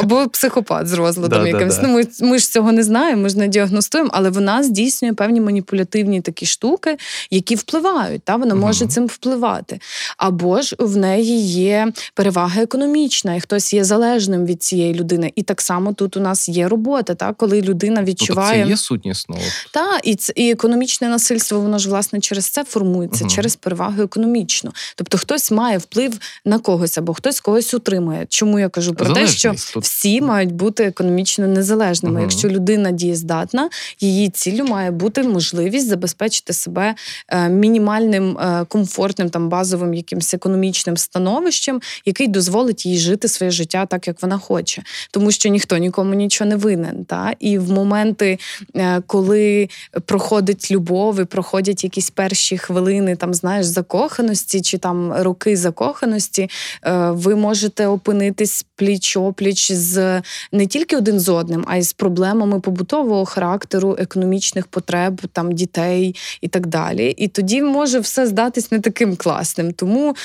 або психопат з розладом да, якимось. Да, ну ми, ми ж цього не знаємо, ми ж не діагностуємо, але вона здійснює певні маніпулятивні такі штуки, які впливають. Та вона може угу. цим впливати. Або ж в неї є перевага економічна, і хтось є залежним від цієї людини. І так само тут у нас є робота, та коли людина відчуває Тобто це є сутнісно. Та і це і економічне насильство, воно ж власне через це формується, угу. через перевагу економічну. Тобто хтось має вплив на когось або хтось когось утримує. Чому я кажу про те, що тут. всі мають бути економічно незалежними. Угу. Якщо людина дієздатна, її ціллю має бути можливість забезпечити себе е, мінімальним е, комфортним там базовим якимось економічним становищем, який дозволить їй жити своє життя так, як вона хоче, тому що ніхто нікому нічого не винен. Та? І в моменти, е, коли проходить любов і проходять якісь перші хвилини, там знаєш, закоханості чи там роки закоханості, е, ви можете опинитись пліч опліч з не тільки один з одним, а й з проблемами побутового характеру, економічних потреб там дітей і так далі. І тоді може все здатись не таким класним. Тому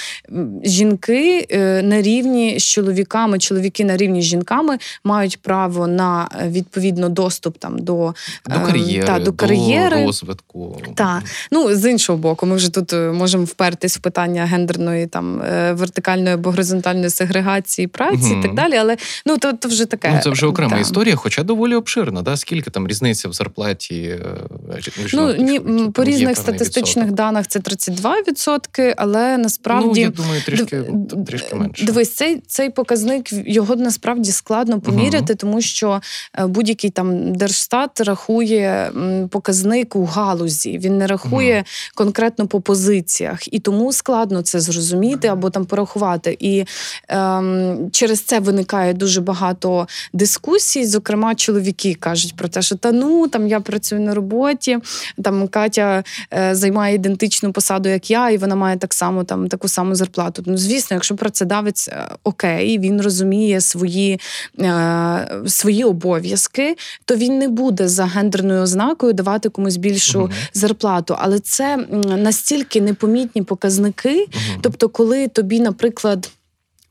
жінки е, на рівні з чоловіками, чоловіки на рівні з жінками мають право на е, відповідно доступ там до до кар'єри, та, до, кар'єри. до розвитку. Так. Ну з іншого боку, ми вже тут е, можемо впертись в питання гендерної там вертикальної або горизонтальної сегрегації праці угу. і так далі. Але ну то, то вже таке. Ну, це вже окрема та. історія, хоча доволі обширна. Да? Скільки там різниця в зарплаті? Ну ні по різних статистичних відсоток. даних це 32%, але насправді ну, я думаю, трішки трішки менше. Дивись, цей цей показник його насправді складно поміряти, угу. тому що будь-який там держстат рахує показник у галузі. Він не рахує конкретно по позиціях, і тому складно це зрозуміти або там порахувати. І ем, через це виникає дуже багато дискусій. Зокрема, чоловіки кажуть про те, що та ну там я працюю на роботі, там Катя е, займає ідентичну посаду, як я, і вона має так само там таку саму зарплату. Ну, звісно, якщо працедавець е, окей, він розуміє свої, е, свої обов'язки, то він не буде за гендерною ознакою давати комусь більшу uh зарплату. Але це настільки непомітні показники. uh Тобто, коли тобі, наприклад.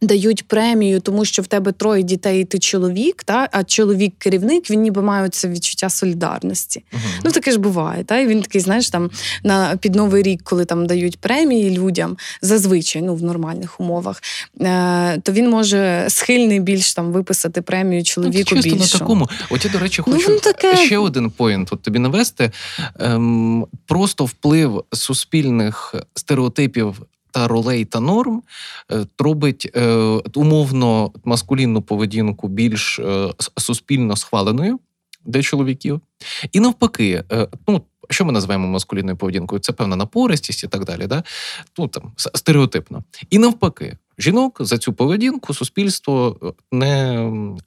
Дають премію, тому що в тебе троє дітей, і ти чоловік, та а чоловік керівник, він ніби має це відчуття солідарності. uh Ну таке ж буває. Та і він такий, знаєш, там на під новий рік, коли там дають премії людям, зазвичай ну в нормальних умовах, е, то він може схильний більш там виписати премію чоловіку. Ну, чисто на такому. От я, до речі, ну, хочу ну, таке... ще один поінт от тобі навести. Ем, Просто вплив суспільних стереотипів та ролей та норм е, робить е, умовно маскулінну поведінку більш е, суспільно схваленою для чоловіків. І навпаки, ну. Що ми називаємо маскулінною поведінкою? Це певна напористість і так далі. Да? Ну, там, Стереотипно. І навпаки, жінок за цю поведінку суспільство не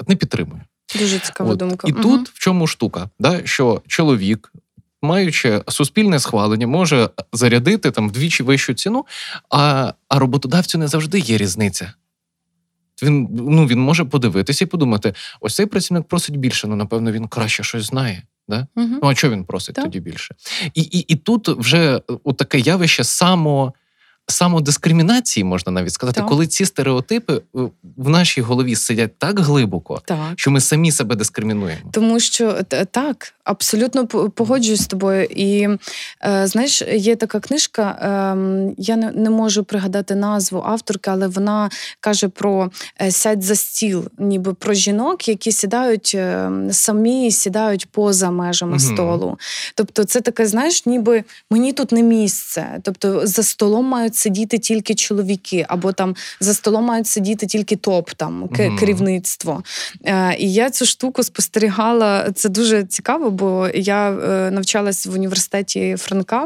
не підтримує. Дуже цікава От. думка. І угу. тут в чому штука? Да? Що чоловік маючи суспільне схвалення, може зарядити там вдвічі вищу ціну, а а роботодавцю не завжди є різниця. Він ну, він може подивитися і подумати: ось цей працівник просить більше, ну напевно, він краще щось знає. Да? Угу. Ну а чого він просить так. тоді більше? І і, і тут вже таке явище само самодискримінації, можна навіть сказати, так. коли ці стереотипи е, в нашій голові сидять так глибоко, так. що ми самі себе дискримінуємо. Тому що так, абсолютно погоджуюсь з тобою. І е, знаєш, є така книжка, е, я не, не можу пригадати назву авторки, але вона каже про е, сядь за стіл, ніби про жінок, які сідають е, самі сідають поза межами угу. столу. Тобто, це таке, знаєш, ніби мені тут не місце. Тобто за столом мають сидіти тільки чоловіки, або там за столом мають сидіти тільки топ, там mm-hmm. керівництво. Е, І я цю штуку спостерігала. Це дуже цікаво, бо я е, навчалась в університеті Франка,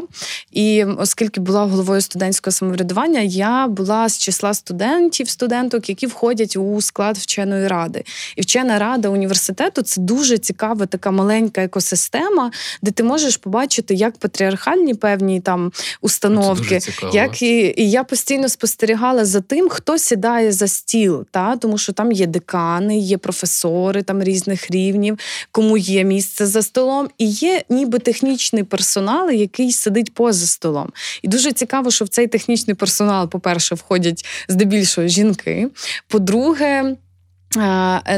і оскільки була головою студентського самоврядування, я була з числа студентів, студенток, які входять у склад вченої ради. І вчена рада університету це дуже цікава така маленька екосистема, де ти можеш побачити, як патріархальні певні там установки, як і і я постійно спостерігала за тим, хто сідає за стіл, та тому що там є декани, є професори там різних рівнів, кому є місце за столом, і є ніби технічний персонал, який сидить поза столом. І дуже цікаво, що в цей технічний персонал, по-перше, входять здебільшого жінки. По-друге,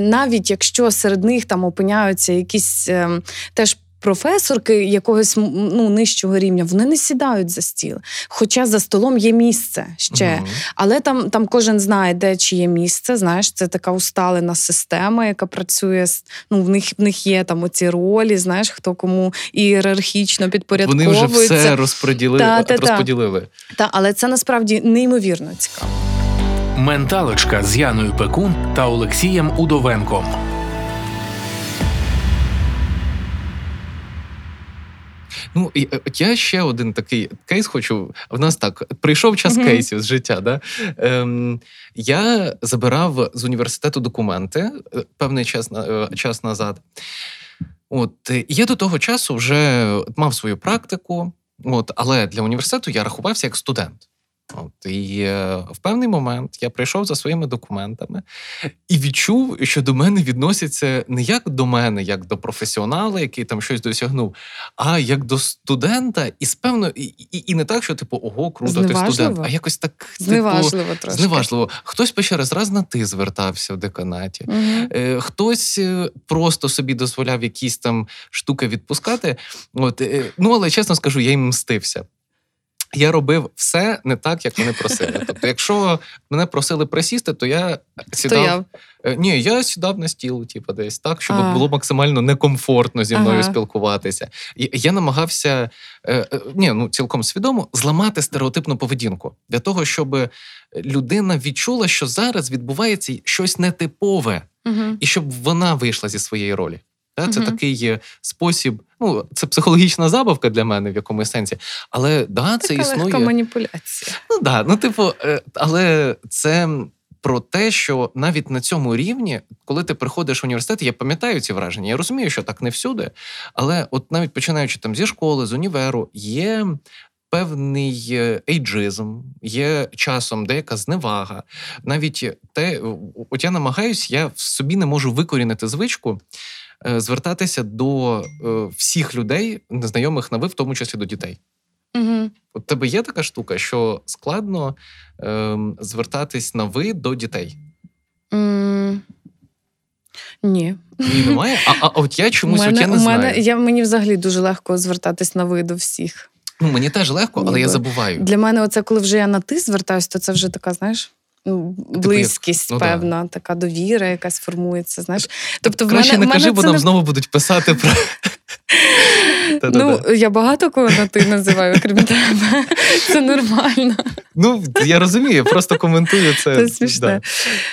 навіть якщо серед них там опиняються якісь ем, теж професорки якогось ну, нижчого рівня, вони не сідають за стіл. Хоча за столом є місце ще. Угу. Але там там кожен знає, де чи є місце. Знаєш, це така усталена система, яка працює ну, в них в них є там оці ролі, знаєш, хто кому ієрархічно підпорядковується. Вони вже все розподілили. Та, та, розподілили. Та. та, але це насправді неймовірно цікаво. Менталочка з Яною Пекун та Олексієм Удовенком. Ну і е, я ще один такий кейс хочу. В нас так прийшов час mm-hmm. кейсів з життя. Да? Ем, Я забирав з університету документи е, певний час е, час назад. От я до того часу вже мав свою практику, от, але для університету я рахувався як студент. От, І е, в певний момент я прийшов за своїми документами і відчув, що до мене відносяться не як до мене, як до професіонала, який там щось досягнув, а як до студента, і спевно, і, і, і не так, що типу, ого, круто, ти студент, а якось так типу, зневажливо трошки. зневажливо. Хтось ще раз раз на ти звертався в деканаті, угу. е, хтось е, просто собі дозволяв якісь там штуки відпускати. От, е, Ну але чесно скажу, я їм мстився. Я робив все не так, як вони просили. Тобто, якщо мене просили присісти, то я сідав. Стояв. Е, ні, я сідав на стіл, типу, десь так, щоб а. було максимально некомфортно зі мною ага. спілкуватися. І Я намагався е, е, ні, ну цілком свідомо зламати стереотипну поведінку для того, щоб людина відчула, що зараз відбувається щось нетипове, угу. і щоб вона вийшла зі своєї ролі. Це угу. такий спосіб, ну це психологічна забавка для мене в якомусь сенсі. Але да, це така існує. легка маніпуляція. Ну да, ну типу, е, але це про те, що навіть на цьому рівні, коли ти приходиш в університет, я пам'ятаю ці враження. Я розумію, що так не всюди, але от навіть починаючи там зі школи, з універу, є. Певний е, ейджизм, є часом деяка зневага. Навіть те, от я намагаюсь, я в собі не можу викорінити звичку звертатися до е, всіх людей, незнайомих на ви, в тому числі до дітей. Угу. От тебе є така штука, що складно ем, звертатись на ви до дітей? М, Ні. Ні, немає. А, а от я чомусь от я не у знаю. мене, я, мені взагалі дуже легко звертатись на ви до всіх. Ну, мені теж легко, але я забуваю. Для мене, оце коли вже я на ти звертаюсь, то це вже така, знаєш. Ну, Близькість, ну, да. певна, така довіра, якась формується. Знаєш, тобто, в мене, не в мене кажи, бо це нам не- знову будуть писати про. Ну, я багато кого на ти називаю, крім тебе. Це нормально. Ну, я розумію, просто коментую це. Це смішне.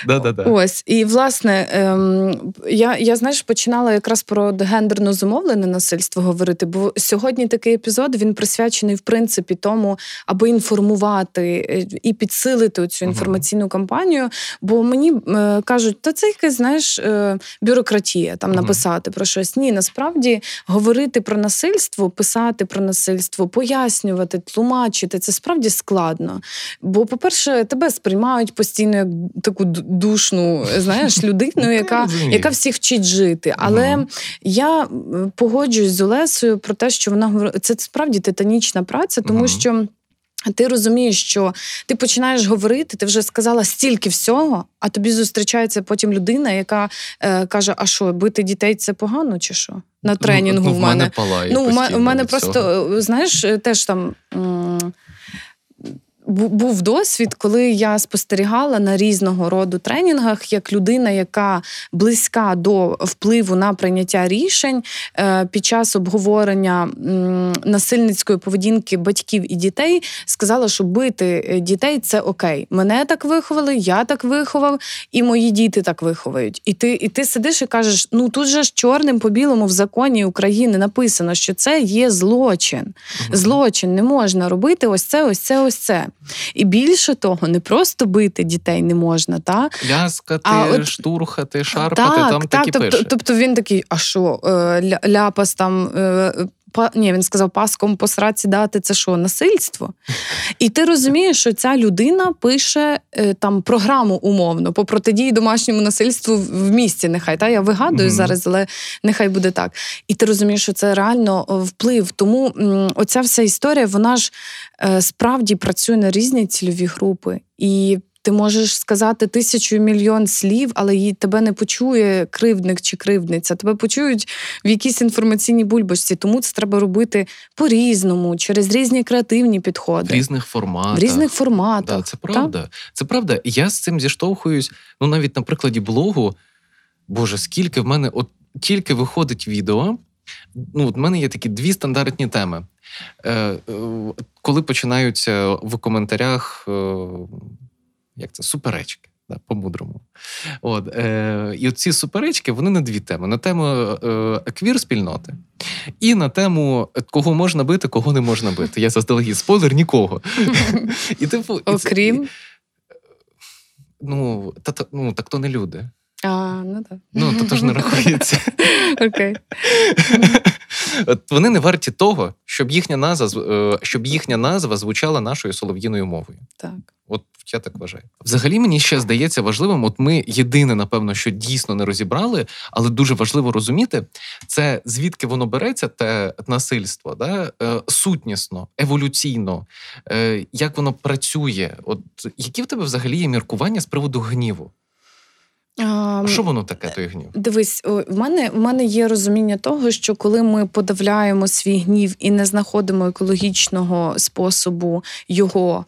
Да. Да, да, да. Ось, і власне, ем, я, я знаєш, починала якраз про гендерно зумовлене насильство говорити, бо сьогодні такий епізод він присвячений в принципі тому, аби інформувати е, і підсилити цю інформаційну кампанію. Бо мені е, кажуть, та це якась знаєш е, бюрократія там написати про щось. Ні, насправді говорити про насильство, писати про насильство, пояснювати, тлумачити це справді складно. Бо, по-перше, тебе сприймають постійно як таку душну, знаєш, людину, яка, розумію. яка всіх вчить жити. Але я погоджуюсь з Олесою про те, що вона говорила, це справді титанічна праця, тому що. Ти розумієш, що ти починаєш говорити, ти вже сказала стільки всього, а тобі зустрічається потім людина, яка е, каже: А що, бити дітей це погано, чи що? На тренінгу ну, в мене. палає Ну, у ма- постійно у мене просто, цього. е, знаєш, теж там. м, Був досвід, коли я спостерігала на різного роду тренінгах, як людина, яка близька до впливу на прийняття рішень е, під час обговорення насильницької поведінки батьків і дітей, сказала, що бити е, дітей це окей. Мене так виховали, я так виховав, і мої діти так виховають. І ти, і ти сидиш і кажеш: ну тут же ж чорним по білому в законі України написано, що це є злочин. Злочин не можна робити ось це, ось це, ось це. І більше того, не просто бити дітей не можна, та Ляскати, А от- штурхати, шарпати, там так, так тобто, пише. тобто він такий, а що, е, ляпас там. Е, Па, ні, він сказав, паском по сраці дати це що, насильство? І ти розумієш, що ця людина пише е, там програму умовно по протидії домашньому насильству в місті. Нехай та я вигадую Мгм. зараз, але нехай буде так. І ти розумієш, що це реально вплив. Тому оця вся історія, вона ж е, справді працює на різні цільові групи. І ти можеш сказати тисячу і мільйон слів, але її тебе не почує кривдник чи кривдниця. Тебе почують в якійсь інформаційній бульбашці. Тому це треба робити по-різному, через різні креативні підходи. В різних форматах. в різних форматах. Да, це правда. Це правда. Я з цим зіштовхуюсь. Ну, навіть на прикладі блогу. Боже, скільки в мене, от тільки виходить відео. Ну, от в мене є такі дві стандартні теми. Е, е, коли починаються в коментарях, е, як це, суперечки. Да, по-мудрому. От, е, і ці суперечки вони на дві теми: на тему е, квір-спільноти і на тему, кого можна бити, кого не можна бити. Я заздалегідь спойлер нікого. І, типу, Окрім. Ну, та, та, ну, так то не люди. А, ну так. Ну, то, то ж не рахується. Окей. От Вони не варті того, щоб їхня назва е, щоб їхня назва звучала нашою солов'їною мовою. Так. От я так вважаю. Взагалі мені ще здається важливим. От ми єдине, напевно, що дійсно не розібрали, але дуже важливо розуміти, це звідки воно береться, те насильство, да? е, сутнісно, еволюційно, е, як воно працює. От які в тебе взагалі є міркування з приводу гніву? А, Що воно таке, той гнів? Дивись, в мене, в мене є розуміння того, що коли ми подавляємо свій гнів і не знаходимо екологічного способу його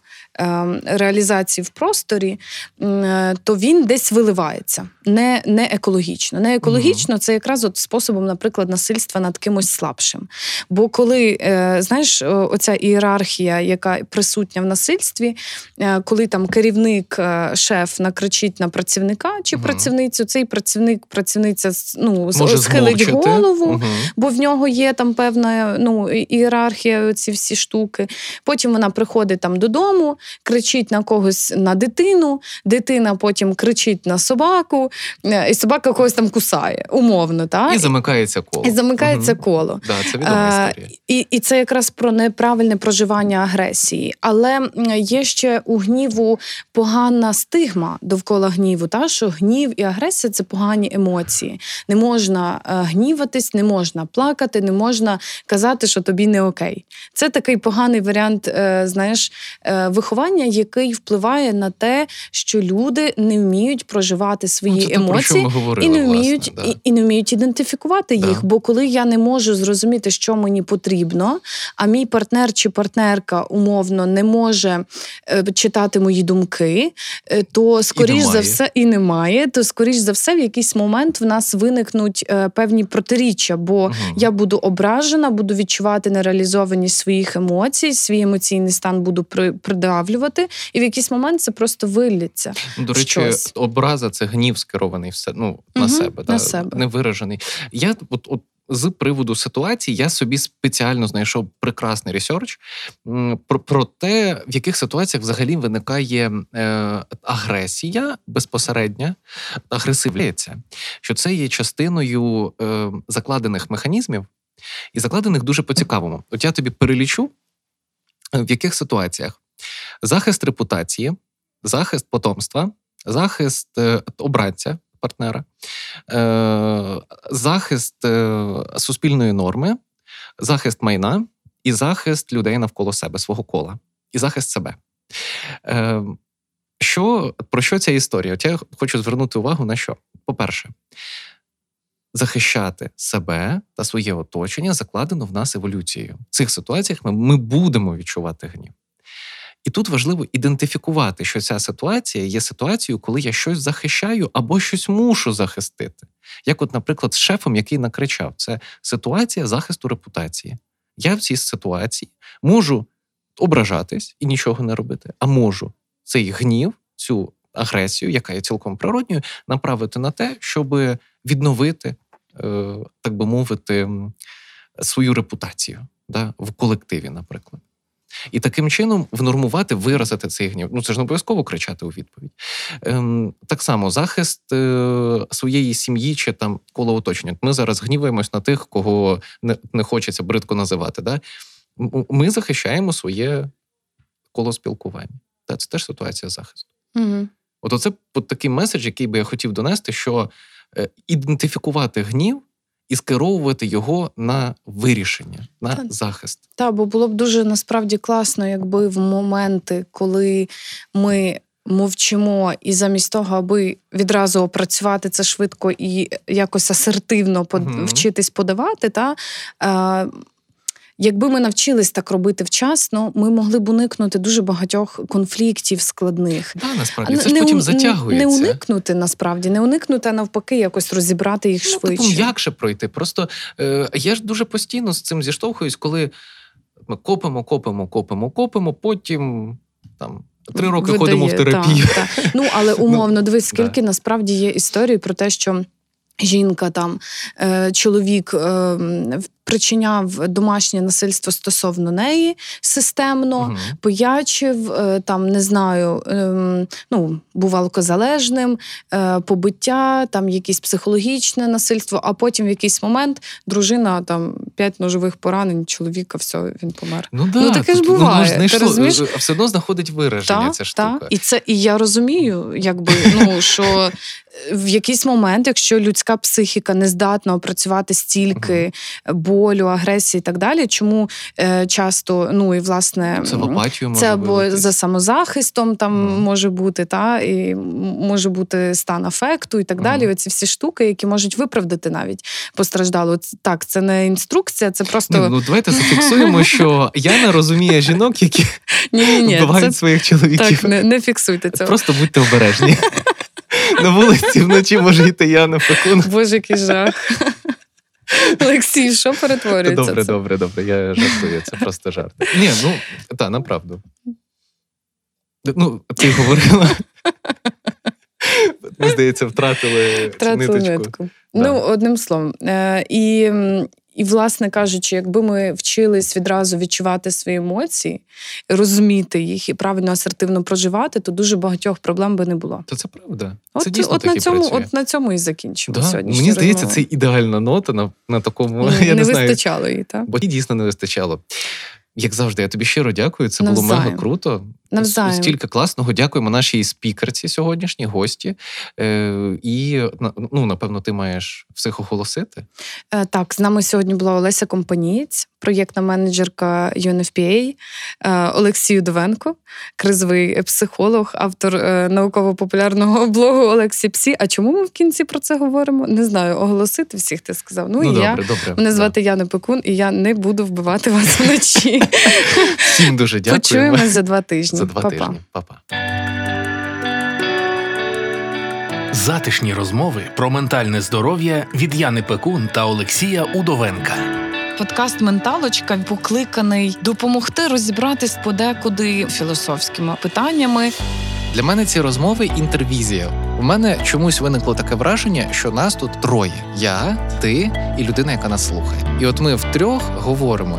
реалізації в просторі, е, то він десь виливається. Не, не екологічно. Не екологічно це якраз от способом, наприклад, насильства над кимось слабшим. Бо коли, е, знаєш, оця ієрархія, яка присутня в насильстві, е, коли там керівник, шеф накричить на працівника чи Мгм. працівницю, цей працівник, працівниця ну, Може схилить голову, Мгм. бо в нього є там певна ну, ієрархія, ці всі штуки. Потім вона приходить там додому, кричить на когось на дитину, дитина потім кричить на собаку, е, і собака когось там кусає, умовно. Та? І замикається коло. І замикається Угу. коло. Да, це відома Е, історія. І, і це якраз про неправильне проживання агресії. Але є ще у гніву погана стигма довкола гніву, та що гнів і агресія це погані емоції. Не можна е, гніватись, не можна плакати, не можна казати, що тобі не окей. Це такий поганий варіант, знаєш, е, виховання, який впливає на те, що люди не вміють проживати свої Ну, те, емоції говорили, і не власне, вміють да. і, і не вміють ідентифікувати Да. їх. Бо коли я не можу зрозуміти, що мені потрібно, а мій партнер чи партнерка умовно не може е, читати мої думки, е, то скоріш за все і немає, то скоріш за все, в якийсь момент в нас виникнуть е, певні протиріччя, бо Мгм. я буду ображена, буду відчувати нереалізованість своїх емоцій, свій емоційний стан буду при- придавлювати, і в якийсь момент це просто виллється. Ну, До речі, щось. образа це гнів скерований все, ну, на Мгм, себе, на да, себе. невиражений. Я от, от з приводу ситуації я собі спеціально знайшов прекрасний ресерч про, про те, в яких ситуаціях взагалі виникає е, агресія безпосередня, агресивляється, що це є частиною е, закладених механізмів і закладених дуже по-цікавому. От я тобі перелічу, в яких ситуаціях захист репутації, захист потомства, захист е, обранця партнера, е, захист е, суспільної норми, захист майна і захист людей навколо себе, свого кола, і захист себе. Що, про що ця історія? От я хочу звернути увагу на що? По-перше, захищати себе та своє оточення закладено в нас еволюцією. В цих ситуаціях ми, ми будемо відчувати гнів. І тут важливо ідентифікувати, що ця ситуація є ситуацією, коли я щось захищаю або щось мушу захистити. Як, от, наприклад, з шефом, який накричав, це ситуація захисту репутації. Я в цій ситуації можу ображатись і нічого не робити, а можу цей гнів, цю агресію, яка є цілком природньою, направити на те, щоб відновити, е, так би мовити, свою репутацію да, в колективі, наприклад. І таким чином внормувати, виразити цей гнів. Ну це ж не обов'язково кричати у відповідь. Ем, так само захист е, своєї сім'ї чи там коло оточення. Ми зараз гніваємось на тих, кого не, не хочеться бридко називати. Да? Ми захищаємо своє коло спілкування. Та, це теж ситуація захисту. Угу. От оце от такий меседж, який би я хотів донести, що е, ідентифікувати гнів і скеровувати його на вирішення, на та, захист. Та, бо було б дуже насправді класно, якби в моменти, коли ми мовчимо, і замість того, аби відразу опрацювати це швидко і якось асертивно. Мгм. вчитись подавати, та, е, якби ми навчились так робити вчасно, ми могли б уникнути дуже багатьох конфліктів складних. Да, насправді це ж не потім затягується. Не уникнути насправді, не уникнути, а навпаки, якось розібрати їх Ну, типу, швидше. м'якше пройти. Просто е, я ж дуже постійно з цим зіштовхуюсь, коли ми копимо, копимо, копимо, копимо, потім там три роки Видає, ходимо в терапію. та, та. Ну, але умовно, дивись, скільки насправді є історій про те, що. Жінка там, е, чоловік е, причиняв домашнє насильство стосовно неї системно, Мгм. пиячив, е, там не знаю, ем, ну був алкозалежним, побиття, там якесь психологічне насильство. А потім в якийсь момент дружина там п'ять ножових поранень, чоловіка, все, він помер. Ну, да, Ну, таке ж тут, ну, буває, ти розумієш? е, все одно знаходить вираження Так, ця штука. так. І це і я розумію, якби ну що в якийсь момент, якщо людська психіка не здатна опрацювати стільки болю, агресії і так далі, чому е, часто ну і власне Це в апатію може це або вилитись. за самозахистом там Мгм. може бути, та і може бути стан афекту і так далі. Мгм. Оці всі штуки, які можуть виправдати навіть постраждалу. Ц- Так, це не інструкція, це просто Ні, ну давайте зафіксуємо, що Яна розуміє жінок, які вбивають своїх чоловіків. так, не, не фіксуйте цього. Просто будьте обережні. На вулиці вночі може йти Яна Фекун. Боже, який жах. Олексій, що перетворюється? Добре, це? добре, добре. Я жартую, це просто жарт. Ні, ну та направду. Ну, ти говорила. Ми, здається, втратили, Втратили ниточку. нитку. Да. Ну, одним словом. Е, і, І, власне кажучи, якби ми вчились відразу відчувати свої емоції, розуміти їх і правильно асертивно проживати, то дуже багатьох проблем би не було. То це правда. От, це дійсно от на цьому, працює. от на цьому і закінчимо Да, сьогодні. Мені здається, це ідеальна нота на, на такому. не, я не, не знаю, вистачало її, так? бо їй дійсно не вистачало. Як завжди, я тобі щиро дякую. Це було Навзаєм. мега круто. Навзаєм. Стільки класного. Дякуємо нашій спікерці сьогоднішній гості. Е, і ну, напевно, ти маєш всіх оголосити. Е, Так, з нами сьогодні була Олеся Компанієць, проєктна менеджерка UNFPA, е, Олексій Удовенко, кризовий психолог, автор е, науково-популярного блогу Олексій Псі. А чому ми в кінці про це говоримо? Не знаю. Оголосити всіх ти сказав. Ну, і добре, я. добре. Мене звати Яна Пекун, і я не буду вбивати вас вночі. Всім дуже дякую. Почуємось за два тижні. за два Па-па. тижні. Па-па. Затишні розмови про ментальне здоров'я від Яни Пекун та Олексія Удовенка. Подкаст Менталочка покликаний допомогти розібратись подекуди філософськими питаннями. Для мене ці розмови інтервізія. У мене чомусь виникло таке враження, що нас тут троє: я, ти і людина, яка нас слухає. І от ми втрьох говоримо.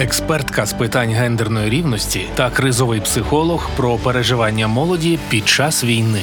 Експертка з питань гендерної рівності та кризовий психолог про переживання молоді під час війни.